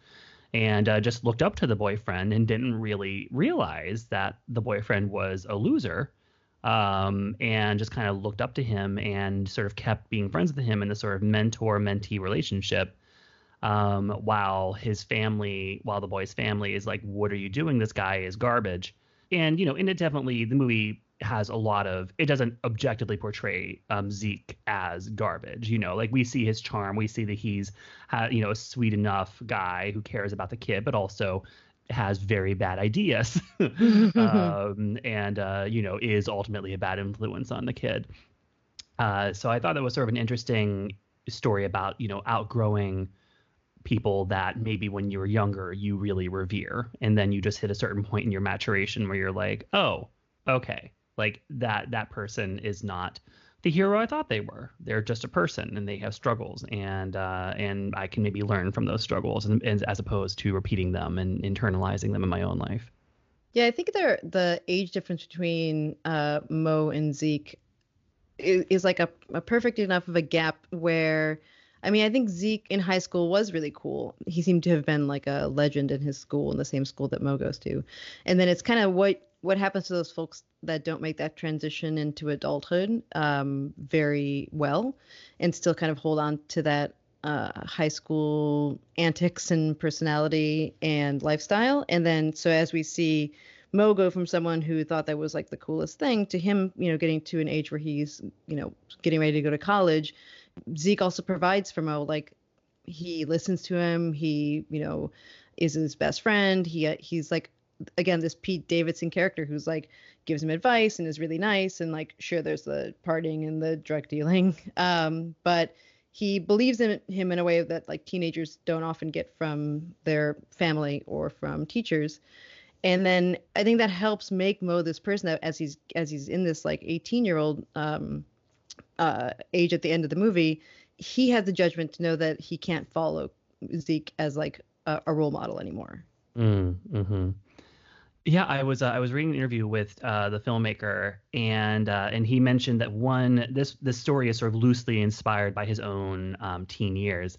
Speaker 3: and uh, just looked up to the boyfriend and didn't really realize that the boyfriend was a loser um, and just kind of looked up to him and sort of kept being friends with him in this sort of mentor mentee relationship. Um, while his family, while the boy's family is like, "What are you doing? This guy is garbage." And you know, and it definitely the movie has a lot of it doesn't objectively portray um, Zeke as garbage. You know, like we see his charm, we see that he's you know a sweet enough guy who cares about the kid, but also has very bad ideas um, and uh, you know is ultimately a bad influence on the kid. Uh, so I thought that was sort of an interesting story about you know outgrowing people that maybe when you were younger you really revere and then you just hit a certain point in your maturation where you're like oh okay like that that person is not the hero I thought they were. They're just a person and they have struggles, and uh, and I can maybe learn from those struggles, and, and, as opposed to repeating them and internalizing them in my own life.
Speaker 4: Yeah, I think there the age difference between uh, Mo and Zeke is, is like a, a perfect enough of a gap where. I mean, I think Zeke in high school was really cool. He seemed to have been like a legend in his school, in the same school that Mo goes to. And then it's kind of what what happens to those folks that don't make that transition into adulthood um, very well and still kind of hold on to that uh, high school antics and personality and lifestyle. And then, so as we see Mo go from someone who thought that was like the coolest thing to him, you know, getting to an age where he's, you know, getting ready to go to college, Zeke also provides for Mo. Like he listens to him. He, you know, is his best friend. He he's like again this Pete Davidson character who's like gives him advice and is really nice and like sure there's the partying and the drug dealing. Um, but he believes in him in a way that like teenagers don't often get from their family or from teachers. And then i think that helps make mo this person that as he's as he's in this like 18 year old um, uh, age at the end of the movie he has the judgment to know that he can't follow zeke as like a, a role model anymore.
Speaker 3: Mm, mm-hmm. Yeah, I was uh, I was reading an interview with uh, the filmmaker, and uh, and he mentioned that one this this story is sort of loosely inspired by his own um, teen years,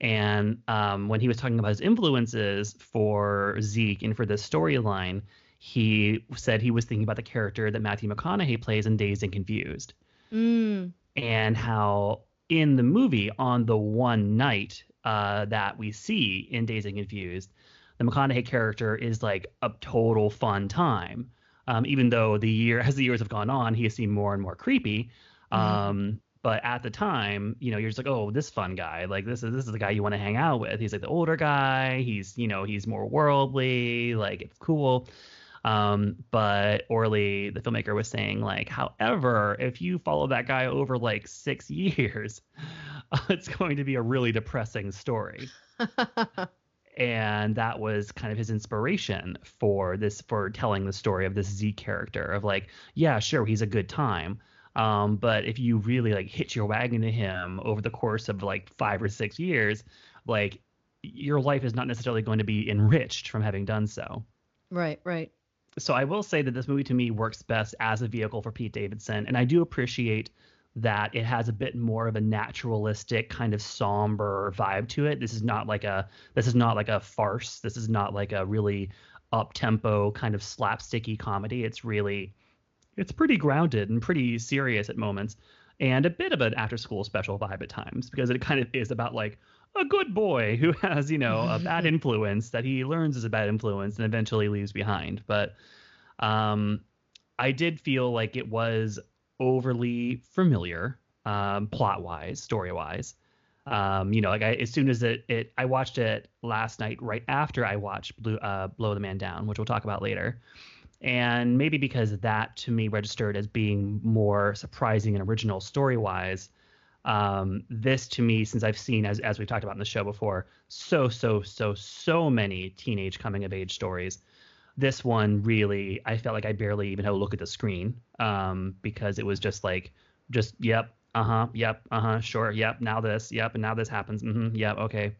Speaker 3: and um, when he was talking about his influences for Zeke and for this storyline, he said he was thinking about the character that Matthew McConaughey plays in Dazed and Confused,
Speaker 4: mm.
Speaker 3: and how in the movie on the one night uh, that we see in Dazed and Confused the McConaughey character is like a total fun time. Um, even though the year as the years have gone on, he has seemed more and more creepy. Mm-hmm. Um, but at the time, you know, you're just like, oh, this fun guy, like this is this is the guy you want to hang out with. He's like the older guy. He's you know he's more worldly. Like it's cool. Um, but Orley, the filmmaker, was saying like, however, if you follow that guy over like six years, uh, it's going to be a really depressing story. And that was kind of his inspiration for this for telling the story of this Z character of like, yeah, sure, he's a good time. Um, but if you really like hitch your wagon to him over the course of like five or six years, like your life is not necessarily going to be enriched from having done so.
Speaker 4: Right, right.
Speaker 3: So I will say that this movie to me works best as a vehicle for Pete Davidson, and I do appreciate that it has a bit more of a naturalistic kind of somber vibe to it. This is not like a this is not like a farce. This is not like a really up tempo kind of slapsticky comedy. It's really it's pretty grounded and pretty serious at moments and a bit of an after school special vibe at times because it kind of is about like a good boy who has, you know, a bad influence that he learns is a bad influence and eventually leaves behind. But um I did feel like it was overly familiar um, plot wise, story wise. Um, you know, like I, as soon as it, it, I watched it last night, right after I watched Blue, uh, Blow the Man Down, which we'll talk about later. And maybe because that to me registered as being more surprising and original story wise. Um, this to me, since I've seen, as, as we've talked about in the show before, so, so, so, so many teenage coming of age stories this one really, I felt like I barely even had to look at the screen um, because it was just like, just yep, uh huh, yep, uh huh, sure, yep, now this, yep, and now this happens, mm-hmm, yep, okay.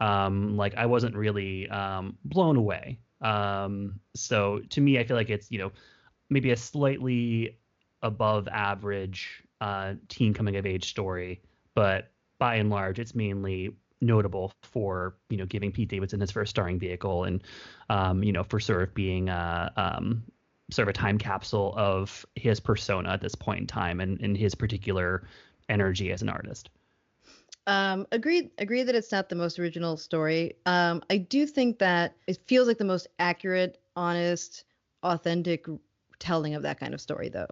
Speaker 3: Um, like I wasn't really um, blown away. Um, so to me, I feel like it's you know maybe a slightly above average uh, teen coming of age story, but by and large, it's mainly notable for you know giving Pete Davidson his first starring vehicle and um, you know for sort of being uh, um, sort of a time capsule of his persona at this point in time and, and his particular energy as an artist.
Speaker 4: Um. Agreed that it's not the most original story. Um, I do think that it feels like the most accurate, honest, authentic telling of that kind of story, though.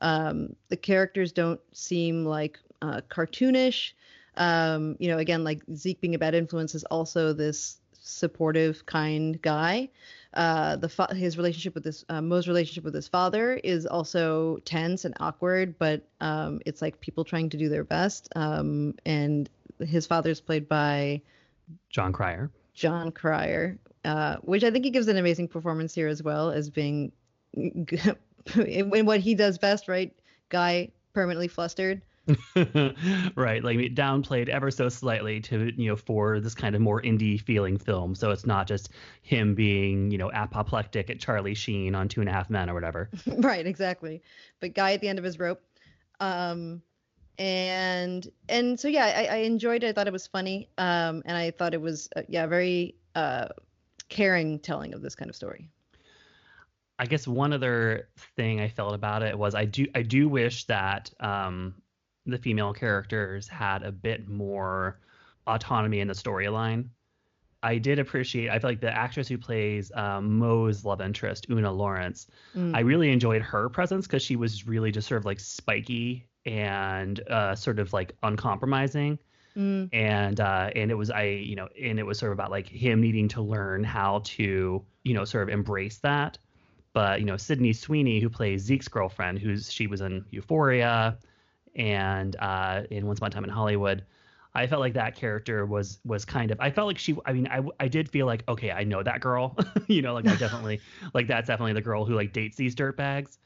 Speaker 4: Um, the characters don't seem like uh, cartoonish. Um, you know, again, like Zeke being a bad influence is also this supportive, kind guy. Uh, the fa- his relationship with this uh, Mo's relationship with his father is also tense and awkward, but um, it's like people trying to do their best. Um, and his father's played by
Speaker 3: Jon Cryer.
Speaker 4: Jon Cryer, uh, which I think he gives an amazing performance here as well as being in what he does best, right? Guy permanently flustered.
Speaker 3: right, like it downplayed ever so slightly to you know for this kind of more indie feeling film. So it's not just him being you know apoplectic at Charlie Sheen on Two and a Half Men or whatever.
Speaker 4: right, exactly. But guy at the end of his rope. Um, and and so yeah, I, I enjoyed it. I thought it was funny. Um, and I thought it was uh, yeah very uh caring telling of this kind of story.
Speaker 3: I guess one other thing I felt about it was I do I do wish that um, the female characters had a bit more autonomy in the storyline. I did appreciate. I feel like the actress who plays um, Mo's love interest, Oona Laurence, mm. I really enjoyed her presence because she was really just sort of like spiky and uh, sort of like uncompromising. Mm. And uh, and it was I you know and it was sort of about like him needing to learn how to you know sort of embrace that. But you know Sydney Sweeney, who plays Zeke's girlfriend, who's she was in Euphoria and uh, in Once Upon a Time in Hollywood. I felt like that character was was kind of I felt like she I mean I I did feel like okay I know that girl you know like I definitely like that's definitely the girl who like dates these dirtbags.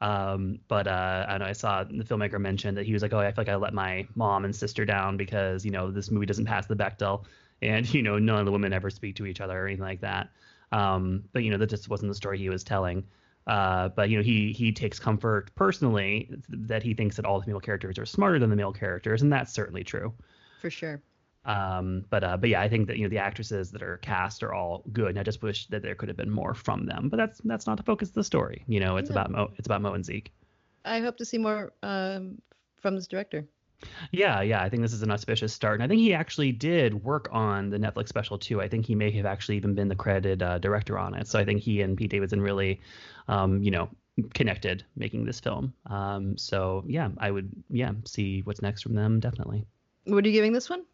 Speaker 3: Um but uh and I saw the filmmaker mention that he was like oh I feel like I let my mom and sister down because you know this movie doesn't pass the Bechdel. And you know none of the women ever speak to each other or anything like that. Um but you know that just wasn't the story he was telling uh, but you know, he he takes comfort personally that he thinks that all the female characters are smarter than the male characters, and that's certainly true.
Speaker 4: For sure.
Speaker 3: Um, but uh, but yeah, I think that you know the actresses that are cast are all good, and I just wish that there could have been more from them. But that's that's not the focus of the story. You know, it's about Mo. It's about Mo and Zeke.
Speaker 4: I hope to see more um, from this director.
Speaker 3: Yeah, yeah, I think this is an auspicious start, and I think he actually did work on the Netflix special too. I think he may have actually even been the credited uh, director on it. So I think he and Pete Davidson really, um, you know, connected making this film. Um, so yeah, I would yeah see what's next from them definitely.
Speaker 4: What are you giving this one?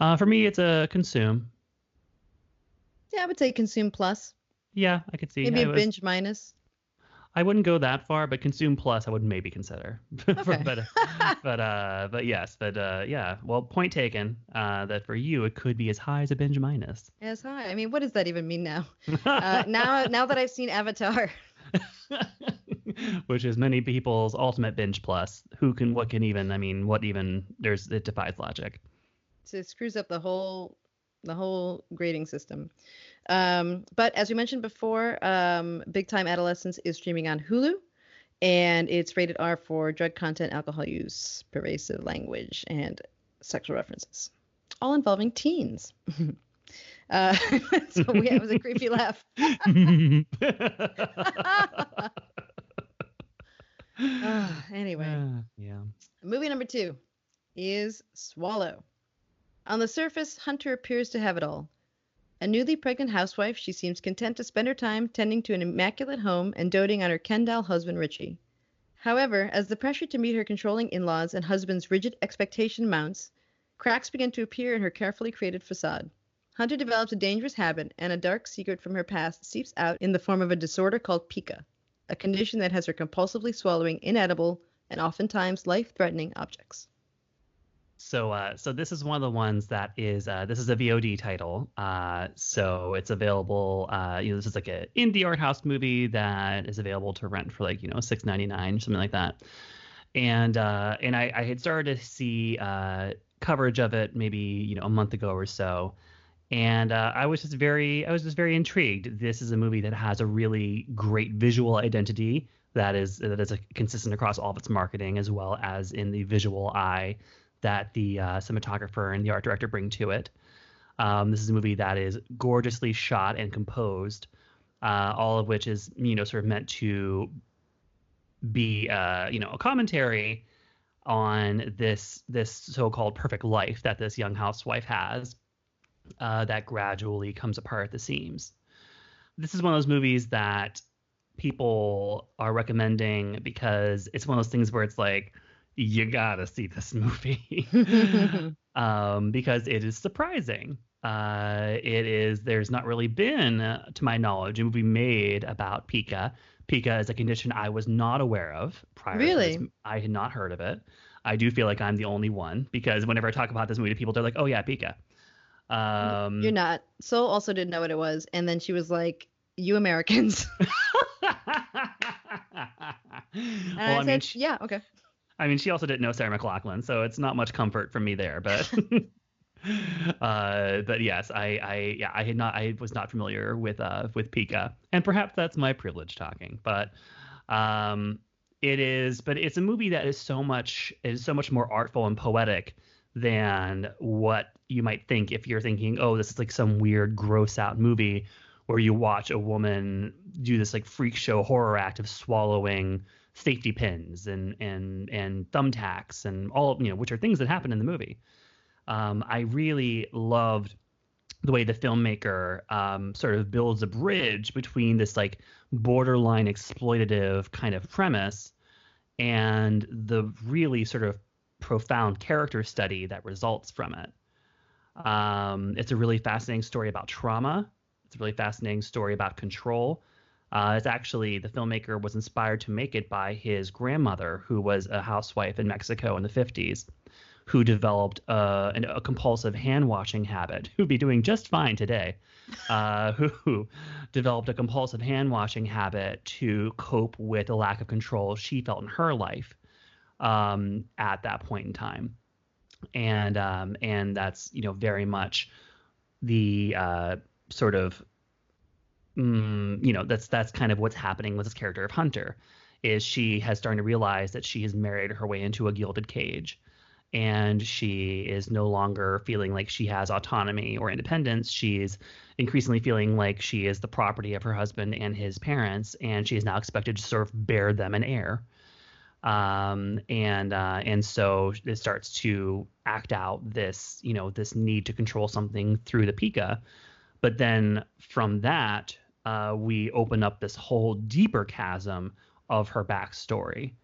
Speaker 3: Uh, for me, it's a consume.
Speaker 4: Yeah, I would say consume plus.
Speaker 3: Yeah, I could see.
Speaker 4: Maybe
Speaker 3: a
Speaker 4: was... binge minus.
Speaker 3: I wouldn't go that far, but consume plus I would maybe consider.
Speaker 4: Okay.
Speaker 3: but but uh but yes, but uh yeah. Well, point taken. Uh, that for you it could be as high as a binge minus.
Speaker 4: As high. I mean, what does that even mean now? uh, now now that I've seen Avatar.
Speaker 3: Which is many people's ultimate binge plus. Who can what can even I mean what even there's it defies logic.
Speaker 4: So it screws up the whole the whole grading system. Um, but as we mentioned before, um, Big Time Adolescence is streaming on Hulu, and it's rated R for drug content, alcohol use, pervasive language, and sexual references, all involving teens. uh, so yeah, it was a creepy laugh. uh, anyway,
Speaker 3: uh, yeah.
Speaker 4: Movie number two is Swallow. On the surface, Hunter appears to have it all a newly pregnant housewife, she seems content to spend her time tending to an immaculate home and doting on her Ken doll husband Richie. However, as the pressure to meet her controlling in laws and husband's rigid expectation mounts, cracks begin to appear in her carefully created facade. Hunter develops a dangerous habit, and a dark secret from her past seeps out in the form of a disorder called pica, a condition that has her compulsively swallowing inedible and oftentimes life threatening objects.
Speaker 3: So, uh, so this is one of the ones that is uh, this is a VOD title. Uh, so it's available. Uh, you know, this is like an indie art house movie that is available to rent for like you know six ninety nine, something like that. And uh, and I, I had started to see uh, coverage of it maybe you know a month ago or so, and I was just very I was just very intrigued. This is a movie that has a really great visual identity that is that is consistent across all of its marketing as well as in the visual eye that the uh, cinematographer and the art director bring to it. Um, this is a movie that is gorgeously shot and composed. uh, all of which is you know sort of meant to be uh, you know a commentary on this this so-called perfect life that this young housewife has uh, that gradually comes apart at the seams. This is one of those movies that people are recommending because it's one of those things where it's like you gotta see this movie um, because it is surprising. Uh, it is there's not really been, uh, to my knowledge, a movie made about pica. Pica is a condition I was not aware of prior.
Speaker 4: Really?
Speaker 3: I had not heard of it. I do feel like I'm the only one because whenever I talk about this movie to people, they're like, "Oh yeah, pica." Um,
Speaker 4: You're not. Soul also didn't know what it was, and then she was like, "You Americans." and
Speaker 3: well,
Speaker 4: I,
Speaker 3: I, mean,
Speaker 4: said,
Speaker 3: she,
Speaker 4: "Yeah, okay."
Speaker 3: I mean, she also didn't know Sarah McLachlan, so it's not much comfort for me there. But, uh, but yes, I, I, yeah, I had not, I was not familiar with, uh, with pica, and perhaps that's my privilege talking. But, um, it is, but it's a movie that is so much, is so much more artful and poetic than what you might think if you're thinking, oh, this is like some weird, gross out movie where you watch a woman do this like freak show horror act of swallowing safety pins and and and thumbtacks and all you know which are things that happen in the movie. Um, i really loved the way the filmmaker um, sort of builds a bridge between this like borderline exploitative kind of premise and the really sort of profound character study that results from it. Um, it's a really fascinating story about trauma. It's a really fascinating story about control. Uh, it's actually the filmmaker was inspired to make it by his grandmother, who was a housewife in Mexico in the 50s, who developed uh, an, a compulsive hand washing habit, who'd be doing just fine today, uh, who, who developed a compulsive hand washing habit to cope with the lack of control she felt in her life um, at that point in time. And um, and that's you know very much the uh, sort of mm, you know that's that's kind of what's happening with this character of Hunter is she has starting to realize that she has married her way into a gilded cage. And she is no longer feeling like she has autonomy or independence. She's increasingly feeling like she is the property of her husband and his parents. And she is now expected to sort of bear them an heir um, and uh, and so it starts to act out this you know this need to control something through the pica but then from that uh, we open up this whole deeper chasm of her backstory.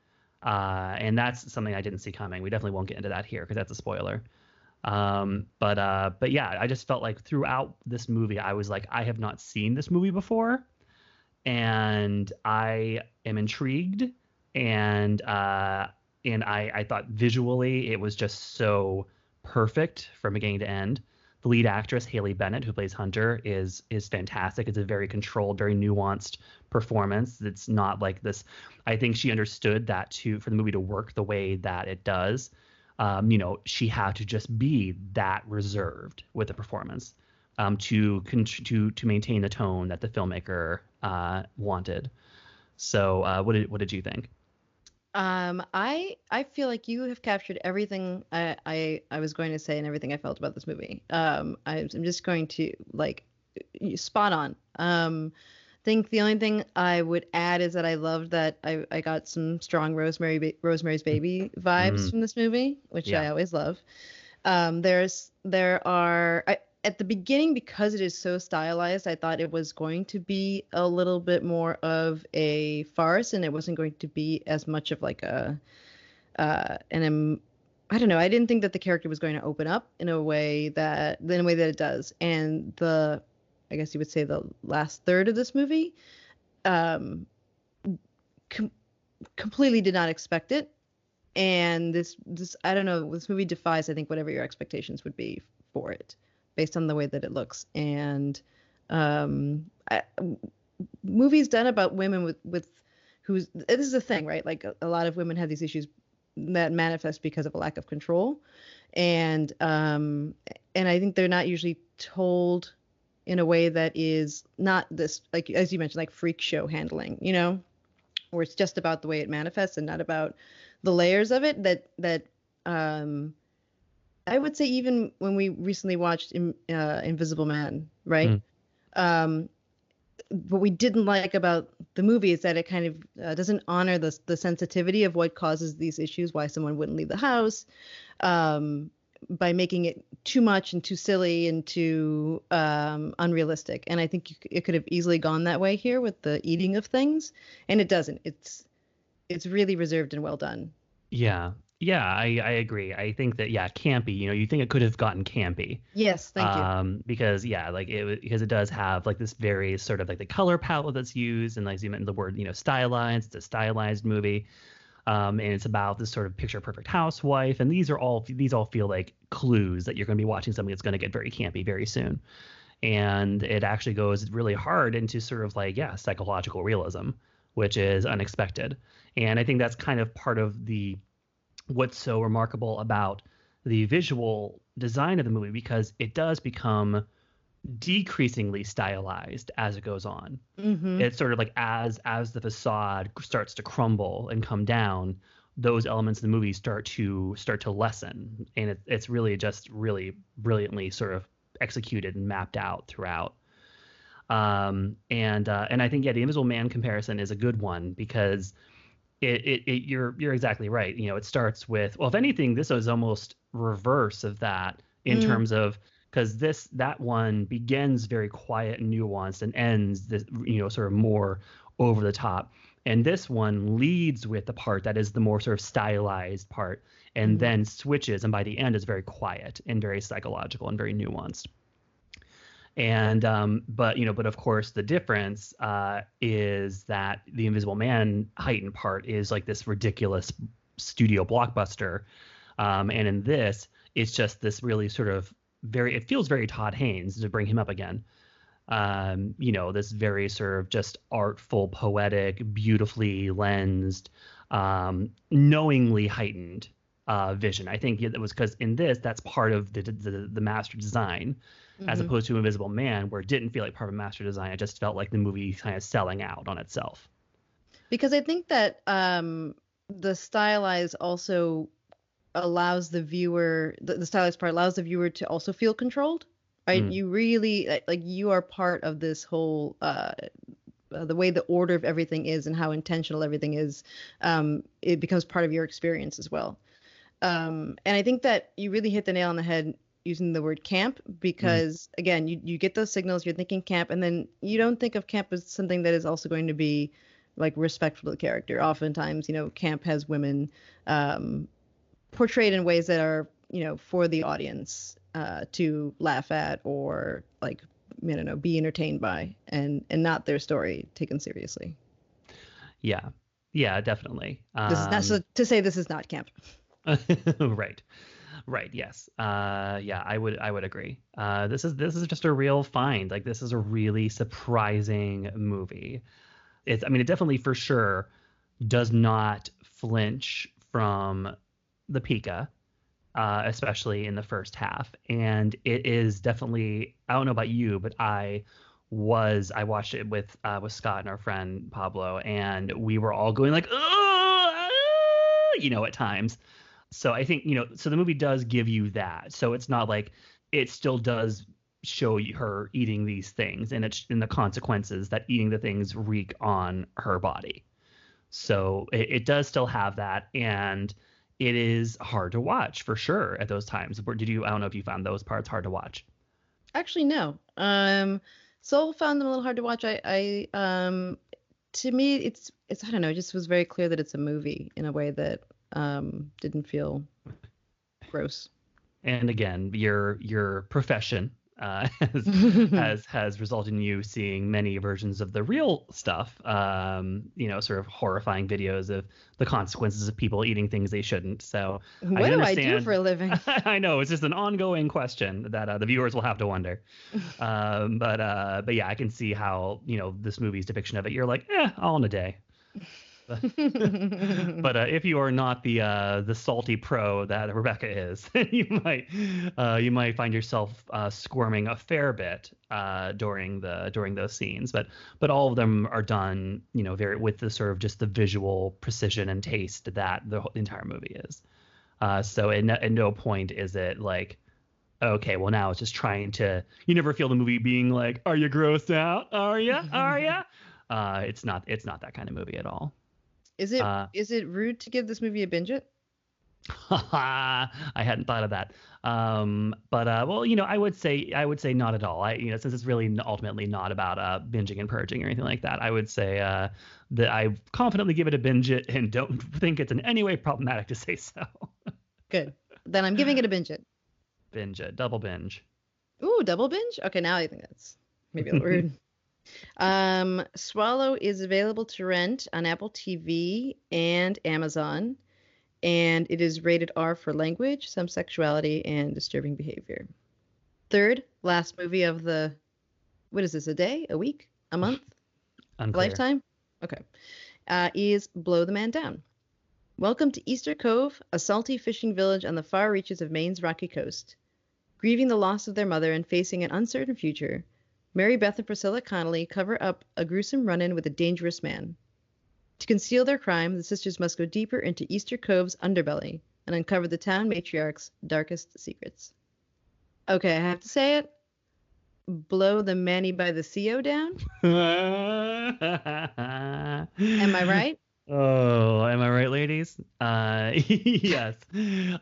Speaker 3: Uh, and that's something I didn't see coming. We definitely won't get into that here because that's a spoiler. Um, but uh, but yeah, I just felt like throughout this movie, I was like, I have not seen this movie before, and I am intrigued, and uh, and I I thought visually it was just so perfect from beginning to end. The lead actress Haley Bennett, who plays Hunter, is is fantastic. It's a very controlled, very nuanced performance. It's not like this. I think she understood that to for the movie to work the way that it does. Um, you know, she had to just be that reserved with the performance um, to to to maintain the tone that the filmmaker uh, wanted. So, uh, what did what did you think?
Speaker 4: Um, I I feel like you have captured everything I, I I was going to say and everything I felt about this movie. Um, I, I'm just going to like spot on. Um, think the only thing I would add is that I loved that I, I got some strong Rosemary ba- Rosemary's Baby vibes
Speaker 3: Mhm.
Speaker 4: from this movie, which I always love. Um, there's there are I, at the beginning because it is so stylized, I thought it was going to be a little bit more of a farce, and it wasn't going to be as much of like a uh, an I don't know. I didn't think that the character was going to open up in a way that in a way that it does, and the I guess you would say the last third of this movie, um, com- completely did not expect it, and this this I don't know. This movie defies I think whatever your expectations would be for it, based on the way that it looks, and um, I, movies done about women with with who's this is a thing, right? Like a, a lot of women have these issues that manifest because of a lack of control, and um, and I think they're not usually told in a way that is not this like as you mentioned like freak show handling, you know, where it's just about the way it manifests and not about the layers of it that that um I would say even when we recently watched In, uh, Invisible Man, right?
Speaker 3: Mm.
Speaker 4: Um, what we didn't like about the movie is that it kind of uh, doesn't honor the the sensitivity of what causes these issues, why someone wouldn't leave the house, um, by making it too much and too silly and too um, unrealistic. And I think you, it could have easily gone that way here with the eating of things, and it doesn't. It's it's really reserved and well done.
Speaker 3: Yeah, yeah, I, I agree. I think that yeah, campy. You know, you think it could have gotten campy.
Speaker 4: Yes, thank you.
Speaker 3: Um, because yeah, like it because it does have like this very sort of like the color palette that's used, and like you mentioned the word you know stylized. It's a stylized movie. Um, and it's about this sort of picture perfect housewife, and these are all these all feel like clues that you're going to be watching something that's going to get very campy very soon, and it actually goes really hard into sort of like yeah psychological realism, which is unexpected, and I think that's kind of part of the what's so remarkable about the visual design of the movie because it does become decreasingly stylized as it goes on.
Speaker 4: Mm-hmm.
Speaker 3: It's sort of like as as the facade starts to crumble and come down, those elements of the movie start to start to lessen, and it, it's really just really brilliantly sort of executed and mapped out throughout. Um, and uh, and I think yeah, the Invisible Man comparison is a good one because it, it, it, you're you're exactly right. You know, it starts with well, if anything, this is almost reverse of that in
Speaker 4: Mm.
Speaker 3: terms of because this that one begins very quiet and nuanced and ends this you know sort of more over the top. And this one leads with the part that is the more sort of stylized part, and
Speaker 4: Mhm.
Speaker 3: then switches, and by the end is very quiet and very psychological and very nuanced and um, but you know but of course the difference uh, is that the invisible man heightened part is like this ridiculous studio blockbuster. Um, and in this it's just this really sort of very it feels very todd haynes to bring him up again. Um, you know this very sort of just artful poetic beautifully lensed um, knowingly heightened uh, vision. I think it was because in this that's part of the, the the master design as
Speaker 4: Mhm.
Speaker 3: opposed to Invisible Man, where it didn't feel like part of a master design. It just felt like the movie kind of selling out on itself.
Speaker 4: because I think that um, the stylized also allows the viewer, the, the stylized part allows the viewer to also feel controlled, right?
Speaker 3: Mm.
Speaker 4: You really like- like you are part of this whole. Uh, uh, the way the order of everything is and how intentional everything is, um, it becomes part of your experience as well. Um, and I think that you really hit the nail on the head using the word camp because again, you you get those signals, you're thinking camp, and then you don't think of camp as something that is also going to be like respectful to the character. Oftentimes, you know, camp has women um, portrayed in ways that are, you know, for the audience uh, to laugh at or like, I don't know, be entertained by, and and not their story taken seriously.
Speaker 3: Yeah, yeah, definitely.
Speaker 4: This is not so
Speaker 3: Um,
Speaker 4: to say this is not camp.
Speaker 3: right, right. Yes. Uh, yeah, I would I would agree. Uh, this is this is just a real find. Like this is a really surprising movie. It's I mean it definitely for sure does not flinch from the pica. uh, especially in the first half. And it is definitely I don't know about you, but I was I watched it with uh, with Scott and our friend Pablo, and we were all going like, "Ugh, ah," you know, at times. So I think you know, so the movie does give you that. So it's not like it still does show her eating these things and it's in the consequences that eating the things wreak on her body. So it, it does still have that, and it is hard to watch for sure at those times. Did you? I don't know if you found those parts hard to watch.
Speaker 4: Actually, no. Um, Soul found them a little hard to watch. I, I, um, to me, it's, it's, I don't know. It just was very clear that it's a movie in a way that um, didn't feel gross.
Speaker 3: And again, your your profession uh, has, has has resulted in you seeing many versions of the real stuff. Um, you know, sort of horrifying videos of the consequences of people eating things they shouldn't. So
Speaker 4: What do I do for a living?
Speaker 3: I know it's just an ongoing question that uh, the viewers will have to wonder. um, but uh, but yeah, I can see how you know this movie's depiction of it. You're like, eh, all in a day. But uh, if you are not the uh, the salty pro that Rebecca is, you might uh, you might find yourself uh, squirming a fair bit uh, during the during those scenes. But but all of them are done, you know, very with the sort of just the visual precision and taste that the whole- entire movie is. Uh, so at no, at no point is it like okay, well now it's just trying to. You never feel the movie being like, "Are you grossed out? Are you? Are you?" Uh, it's not. It's not that kind of movie at all.
Speaker 4: Is it
Speaker 3: Uh,
Speaker 4: is it rude to give this movie a binge it?
Speaker 3: I hadn't thought of that. Um, but uh, well, you know, I would say I would say not at all. I, you know, since it's really ultimately not about uh, binging and purging or anything like that, I would say uh, that I confidently give it a binge it and don't think it's in any way problematic to say so.
Speaker 4: Good. Then I'm giving it a binge it.
Speaker 3: binge it, double binge.
Speaker 4: Ooh, double binge? Okay, now I think that's maybe a little rude. Um, Swallow is available to rent on Apple TV and Amazon, and it is rated R for language, some sexuality, and disturbing behavior. Third, last movie of the, what is this, a day, a week, a month, a lifetime? Okay, uh, is Blow the Man Down. Welcome to Easter Cove, a salty fishing village on the far reaches of Maine's rocky coast. Grieving the loss of their mother and facing an uncertain future, Mary Beth and Priscilla Connolly cover up a gruesome run in with a dangerous man. To conceal their crime, the sisters must go deeper into Easter Cove's underbelly and uncover the town matriarch's darkest secrets. Okay, I have to say it. Blow the Manny by the CO down.
Speaker 3: Am
Speaker 4: Am I right?
Speaker 3: Oh, am I right, ladies? Uh, yes.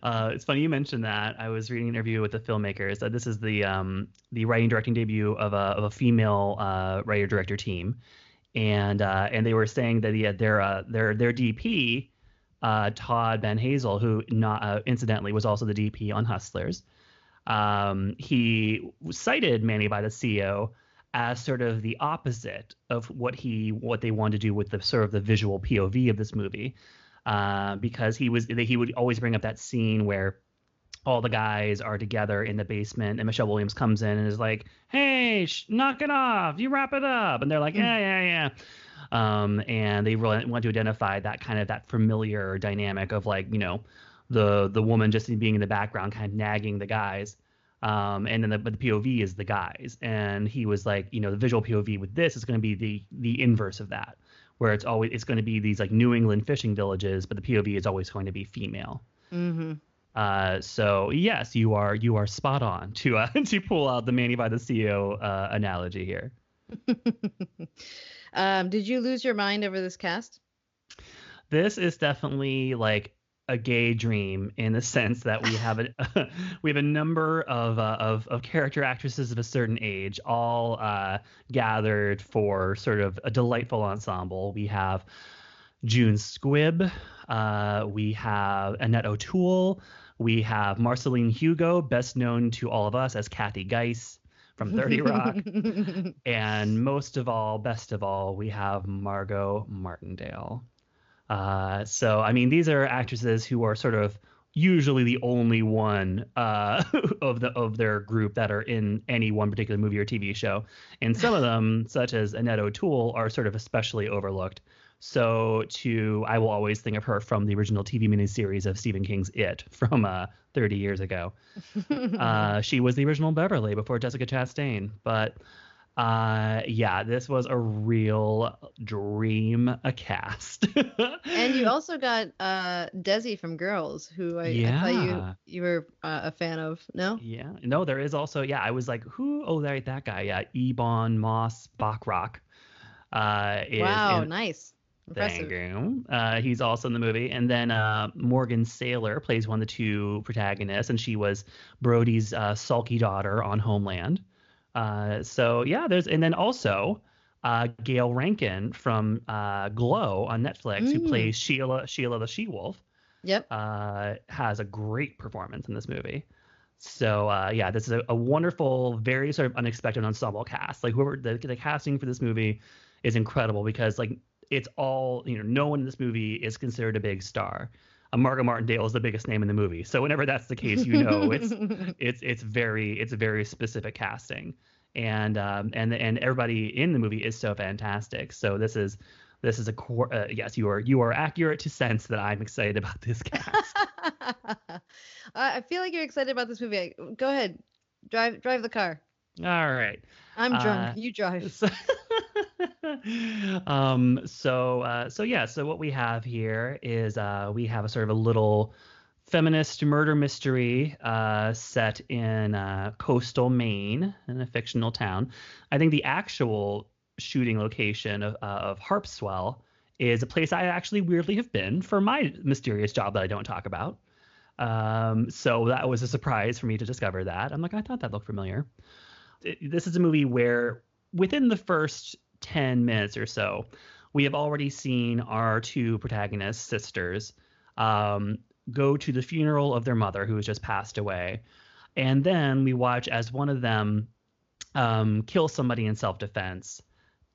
Speaker 3: Uh, it's funny you mentioned that. I was reading an interview with the filmmakers. Uh, this is the um, the writing directing debut of a of a female uh, writer director team, and uh, and they were saying that yeah, their uh, their their DP, uh, Todd Banhazl, who not uh, incidentally was also the DP on Hustlers. Um, he cited Manny by the CEO as sort of the opposite of what he what they wanted to do with the sort of the visual POV of this movie, uh, because he was he would always bring up that scene where all the guys are together in the basement and Michelle Williams comes in and is like, "Hey, sh- knock it off! You wrap it up!" And they're like, "Yeah, yeah, yeah." Um, and they really want to identify that kind of that familiar dynamic of like you know the the woman just being in the background, kind of nagging the guys. Um, and then the, but the POV is the guys, and he was like, you know, the visual POV with this is going to be the the inverse of that, where it's always it's going to be these like New England fishing villages, but the POV is always going to be female.
Speaker 4: Mm-hmm.
Speaker 3: Uh, so yes, you are you are spot on to uh, to pull out the Manny by the CEO uh, analogy here.
Speaker 4: um, did you lose your mind over this cast?
Speaker 3: This is definitely like a gay dream in the sense that we have a we have a number of uh, of of character actresses of a certain age all uh, gathered for sort of a delightful ensemble. We have June Squibb, uh, we have Annette O'Toole, we have Marceline Hugot, best known to all of us as Kathy Geiss from 30 Rock, and most of all, best of all, we have Margo Martindale. Uh, so I mean, these are actresses who are sort of usually the only one uh, of the of their group that are in any one particular movie or TV show, and some of them, such as Annette O'Toole, are sort of especially overlooked. So to I will always think of her from the original TV miniseries of Stephen King's It from uh, 30 years ago. Uh, she was the original Beverly before Jessica Chastain, but uh yeah this was a real dream a cast
Speaker 4: and you also got uh Desi from Girls, who I, I thought you you were uh, a fan of. No.
Speaker 3: yeah no there is also yeah i was like who oh right that guy yeah ebon moss bachrach uh is
Speaker 4: Wow, nice.
Speaker 3: Thank
Speaker 4: Impressive.
Speaker 3: you. Uh, he's also in the movie. And then uh, Morgan Saylor plays one of the two protagonists, and she was Brody's uh, sulky daughter on Homeland. Uh, so yeah, there's and then also uh, Gayle Rankin from uh, Glow on Netflix, who
Speaker 4: Mm.
Speaker 3: plays Sheila Sheila the She Wolf,
Speaker 4: Yep.
Speaker 3: uh, has a great performance in this movie. So uh, yeah, this is a, a wonderful, very sort of unexpected ensemble cast. Like whoever the, the casting for this movie is incredible because like it's all you know, no one in this movie is considered a big star. Margo Martindale is the biggest name in the movie, so whenever that's the case, you know it's it's it's very it's very specific casting, and um and and everybody in the movie is so fantastic. So this is this is a core. Uh, yes, you are you are accurate to sense that I'm excited about this cast.
Speaker 4: I I feel like you're excited about this movie. Go ahead, drive drive the car.
Speaker 3: All right.
Speaker 4: I'm drunk.
Speaker 3: Uh,
Speaker 4: you drive.
Speaker 3: So, um, so, uh, so yeah, so what we have here is uh, we have a sort of a little feminist murder mystery uh, set in uh, coastal Maine in a fictional town. I think the actual shooting location of, uh, of Harpswell is a place I actually weirdly have been for my mysterious job that I don't talk about. Um, so that was a surprise for me to discover that. I'm like, I thought that looked familiar. It, this is a movie where within the first 10 minutes or so, we have already seen our two protagonist sisters um, go to the funeral of their mother who has just passed away. And then we watch as one of them um, kill somebody in self defense.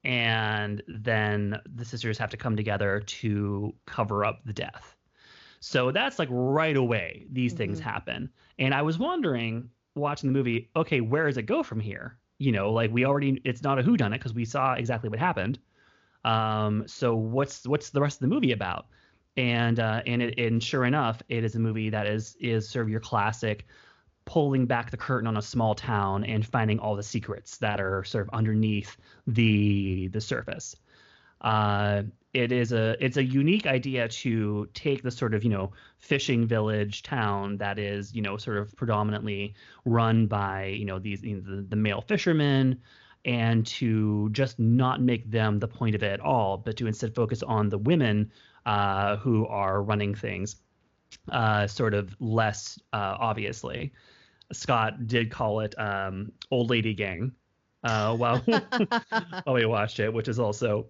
Speaker 3: And then the sisters have to come together to cover up the death. So that's like right away, these mm-hmm. things happen. And I was wondering, watching the movie, okay, where does it go from here? You know, like we already, it's not a who done it because we saw exactly what happened. Um, so what's what's the rest of the movie about? And uh, and it, and sure enough, it is a movie that is is sort of your classic pulling back the curtain on a small town and finding all the secrets that are sort of underneath the the surface. Uh, it is a it's a unique idea to take the sort of you know fishing village town that is you know sort of predominantly run by you know these you know, the, the male fishermen and to just not make them the point of it at all, but to instead focus on the women uh, who are running things uh, sort of less uh, obviously. Scott did call it um, Old Lady Gang uh, while, while we watched it, which is also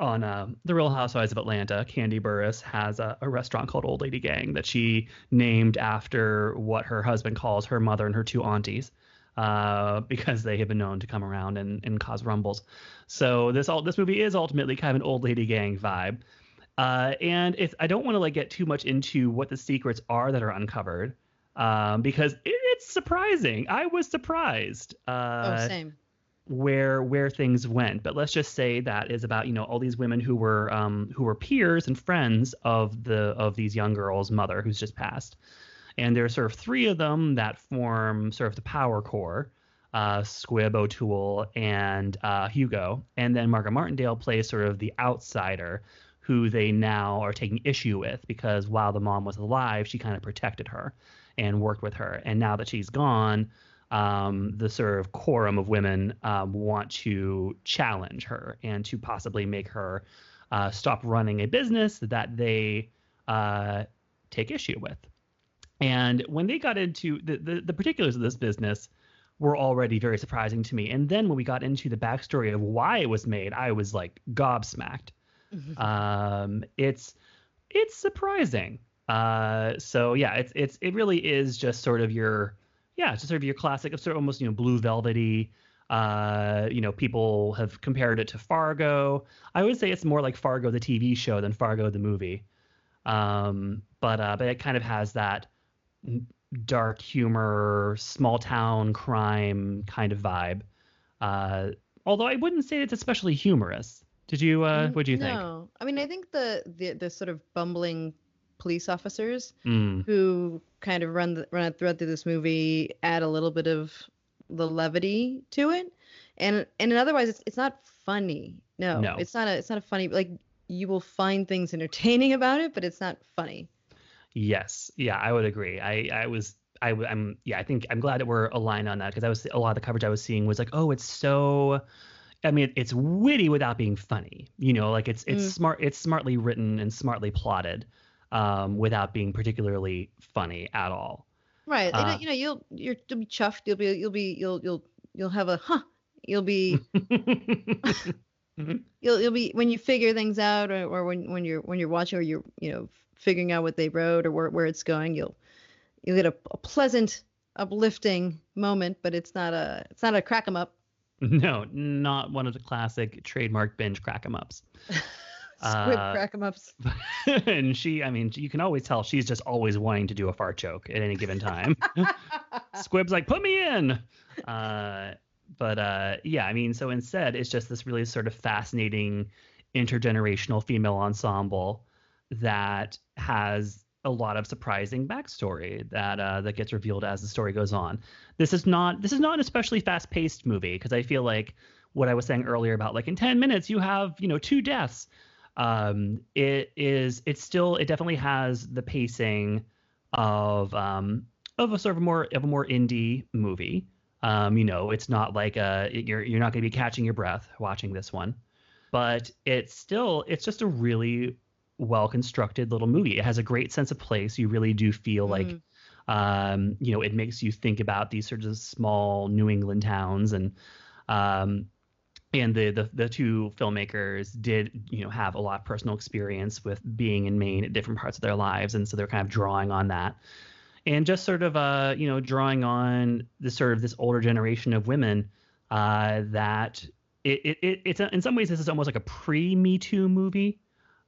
Speaker 3: on uh, The Real Housewives of Atlanta. Kandi Burruss has a, a, restaurant called Old Lady Gang that she named after what her husband calls her mother and her two aunties uh, because they have been known to come around and, and cause rumbles. So this all this movie is ultimately kind of an old lady gang vibe. Uh, and I don't want to like get too much into what the secrets are that are uncovered, um, because it, it's surprising. I was surprised. Uh,
Speaker 4: oh, same.
Speaker 3: Where where things went, but let's just say that is about you know all these women who were um, who were peers and friends of the of these young girls' mother who's just passed, and there's sort of three of them that form sort of the power core. Uh, Squibb O'Toole and uh, Hugot, and then Margaret Martindale plays sort of the outsider who they now are taking issue with because while the mom was alive, she kind of protected her and worked with her. And now that she's gone, um, the sort of quorum of women um, want to challenge her and to possibly make her uh, stop running a business that they uh, take issue with. And when they got into the, the, the particulars of this business, were already very surprising to me. And then when we got into the backstory of why it was made, I was like gobsmacked. Mm-hmm. Um, it's it's surprising. Uh, so yeah, it's it's it really is just sort of your yeah, just sort of your classic, sort of almost you know blue velvety. Uh, you know, people have compared it to Fargo. I would say it's more like Fargo the TV show than Fargo the movie. Um, but uh, but it kind of has that dark humor, small town crime kind of vibe. Uh, although I wouldn't say it's especially humorous. Did you? Uh, what do you
Speaker 4: no.
Speaker 3: think?
Speaker 4: No, I mean I think the, the the sort of bumbling police officers
Speaker 3: mm.
Speaker 4: who kind of run the, run a thread through this movie add a little bit of the levity to it, and and otherwise it's it's not funny. No,
Speaker 3: no,
Speaker 4: it's not a it's not a funny like you will find things entertaining about it, but it's not funny.
Speaker 3: Yes. Yeah, I would agree. I, I was I, I'm yeah, I think I'm glad that we're aligned on that because I was a lot of the coverage I was seeing was like, oh, it's so. I mean, it's witty without being funny. You know, like it's it's mm. smart, it's smartly written and smartly plotted, um, without being particularly funny at all.
Speaker 4: Right. Uh, you know, you'll you'll be chuffed. You'll be you'll be you'll you'll you'll have a huh. You'll be. you'll you'll be when you figure things out or, or when when you're when you're watching or you're you know figuring out what they wrote or where, where it's going, you'll you'll get a, a pleasant, uplifting moment, but it's not a it's not a crack 'em up.
Speaker 3: No, not one of the classic trademark binge crack 'em ups.
Speaker 4: Squibb uh, crack 'em ups.
Speaker 3: and she, I mean, you can always tell she's just always wanting to do a fart joke at any given time. Squibb's like, put me in. Uh, but uh, yeah, I mean, so instead, it's just this really sort of fascinating intergenerational female ensemble that has a lot of surprising backstory that uh, that gets revealed as the story goes on. This is not this is not an especially fast-paced movie because I feel like what I was saying earlier about like in 10 minutes you have you know two deaths. Um, it is it's still it definitely has the pacing of um, of a sort of more of a more indie movie. Um, you know, it's not like a you're you're not going to be catching your breath watching this one, but it's still it's just a really well constructed little movie. It has a great sense of place. You really do feel like
Speaker 4: Mm.
Speaker 3: um, you know, it makes you think about these sorts of small New England towns and um, and the, the the two filmmakers did you know have a lot of personal experience with being in Maine at different parts of their lives, and so they're kind of drawing on that, and just sort of uh you know drawing on this sort of this older generation of women uh, that it, it, it it's a, in some ways this is almost like a pre Me Too movie,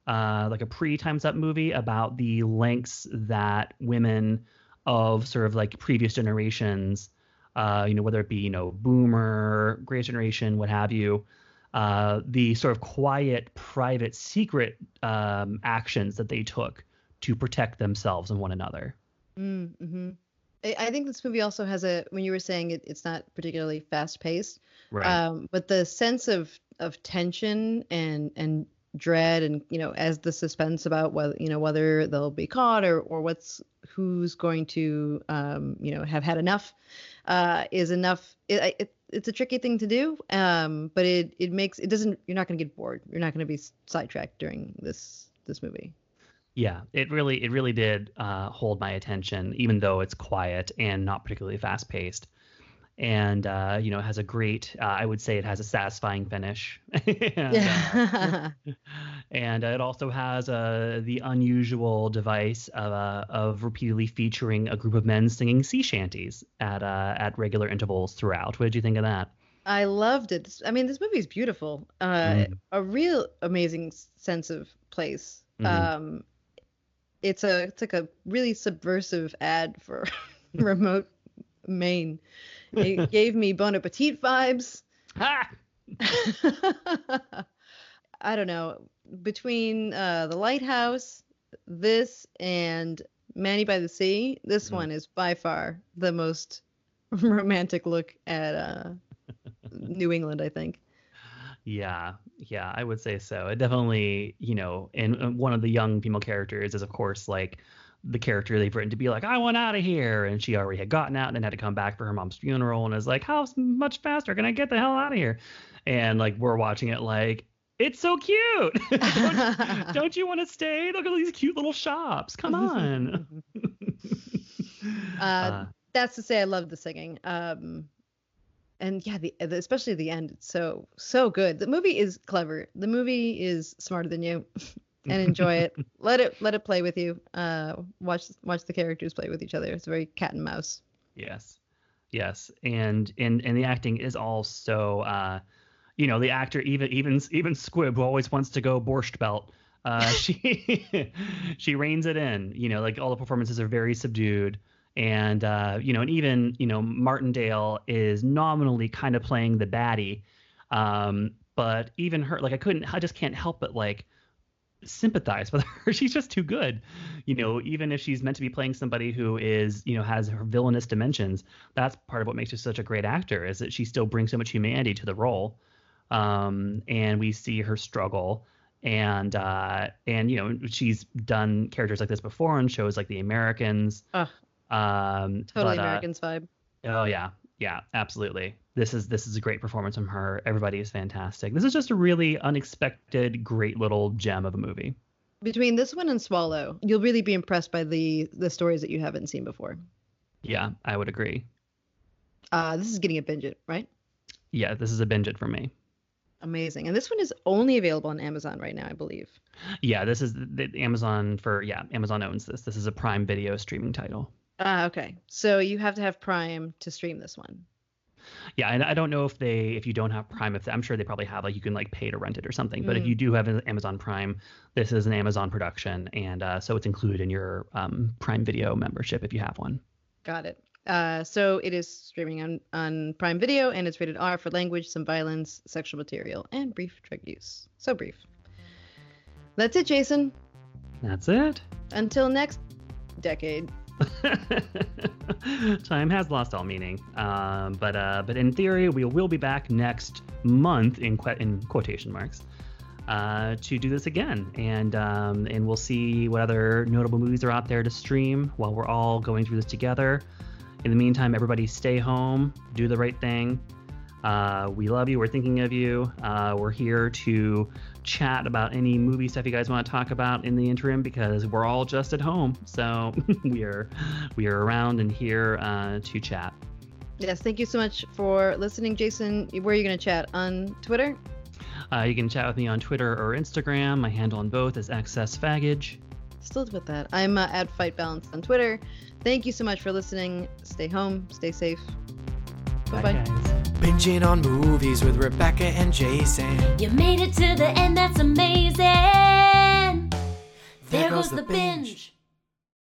Speaker 3: uh, like a pre Times Up movie about the lengths that women of sort of like previous generations uh, you know, whether it be, you know, boomer, greatest generation, what have you, uh, the sort of quiet, private, secret um, actions that they took to protect themselves and one another.
Speaker 4: Mm-hmm. I, I think this movie also has a when you were saying it, it's not particularly fast paced,
Speaker 3: Right.
Speaker 4: um, but the sense of of tension and and dread and you know as the suspense about whether you know whether they'll be caught or or what's who's going to um, you know have had enough uh, is enough. It, it it's a tricky thing to do, um, but it it makes it doesn't. You're not going to get bored. You're not going to be sidetracked during this this movie.
Speaker 3: yeah, it really, it really did uh, hold my attention, even though it's quiet and not particularly fast paced. And uh, you know, it has a great. Uh, I would say it has a satisfying finish. and, uh, and it also has uh, the unusual device of, uh, of repeatedly featuring a group of men singing sea shanties at uh, at regular intervals throughout. What did you think of that?
Speaker 4: I loved it. I mean, this movie is beautiful. Uh,
Speaker 3: Mhm.
Speaker 4: A real amazing sense of place.
Speaker 3: Mhm.
Speaker 4: Um, it's a it's like a really subversive ad for remote Maine. It gave me Bon Appetit vibes.
Speaker 3: Ha!
Speaker 4: I don't know. Between uh, the lighthouse, this, and Manny by the Sea, this
Speaker 3: Mhm.
Speaker 4: one is by far the most romantic look at uh, New England, I think.
Speaker 3: Yeah, yeah, I would say so. It definitely, you know, and and one of the young female characters is, of course, like the character they've written to be like, I want out of here. And she already had gotten out and then had to come back for her mom's funeral and is like, How much faster can I get the hell out of here? And like, we're watching it like, It's so cute. don't, don't you want to stay? Look at all these cute little shops. Come on.
Speaker 4: Uh, That's to say, I love the singing. Um, and yeah, the, the especially the end. It's so so good. The movie is clever. The movie is smarter than you, and enjoy it. let it let it play with you. Uh, watch watch the characters play with each other. It's very cat and mouse.
Speaker 3: Yes, yes, and and and the acting is also, uh, you know, the actor even even even Squibb who always wants to go borscht belt. Uh, she she reins it in. You know, like all the performances are very subdued, and uh, you know, and even you know Martindale is nominally kind of playing the baddie, um, but even her, like I couldn't, I just can't help but like sympathize with her. She's just too good. You know, even if she's meant to be playing somebody who is, you know, has her villainous dimensions, that's part of what makes her such a great actor is that she still brings so much humanity to the role. Um, and we see her struggle and uh and you know she's done characters like this before in shows like The Americans. Um
Speaker 4: Totally
Speaker 3: but, uh,
Speaker 4: Americans vibe.
Speaker 3: Oh yeah, yeah, absolutely. This is this is a great performance from her. Everybody is fantastic. This is just a really unexpected, great little gem of a movie.
Speaker 4: Between this one and Swallow, you'll really be impressed by the the stories that you haven't seen before.
Speaker 3: Yeah, I would agree.
Speaker 4: Uh, this is getting a binge it, right?
Speaker 3: Yeah, this is a binge it for me.
Speaker 4: Amazing. And this one is only available on Amazon right now, I believe.
Speaker 3: Yeah, this is the, the Amazon for yeah, Amazon owns this. This is a Prime Video streaming title.
Speaker 4: Ah, okay. So you have to have Prime to stream this one.
Speaker 3: Yeah, and I don't know if they if you don't have Prime, if I'm sure they probably have like you can like pay to rent it or something. But if
Speaker 4: Mm.
Speaker 3: you do have an Amazon Prime, this is an Amazon production, and uh, so it's included in your um, Prime Video membership if you have one.
Speaker 4: Got it. Uh, so it is streaming on, on Prime Video and it's rated R for language, some violence, sexual material, and brief drug use. So brief. That's it, Jason.
Speaker 3: That's it.
Speaker 4: Until next decade.
Speaker 3: Time has lost all meaning, um, but uh, but in theory, we will be back next month in in quotation marks. uh, to do this again, and um, and we'll see what other notable movies are out there to stream while we're all going through this together. In the meantime, everybody stay home, do the right thing. Uh, we love you. We're thinking of you. Uh, we're here to chat about any movie stuff you guys want to talk about in the interim because we're all just at home. So we are we are around and here uh, to chat.
Speaker 4: Yes, thank you so much for listening, Jason. Where are you going to chat on Twitter?
Speaker 3: Uh, you can chat with me on Twitter or Instagram. My handle on both is XSFaggage.
Speaker 4: Still with that. I'm uh, at Fight Balance on Twitter. Thank you so much for listening. Stay home, stay safe. Bye bye.
Speaker 1: Binging on movies with Rebecca and Jason.
Speaker 2: You made it to the end, that's amazing. There goes the binge.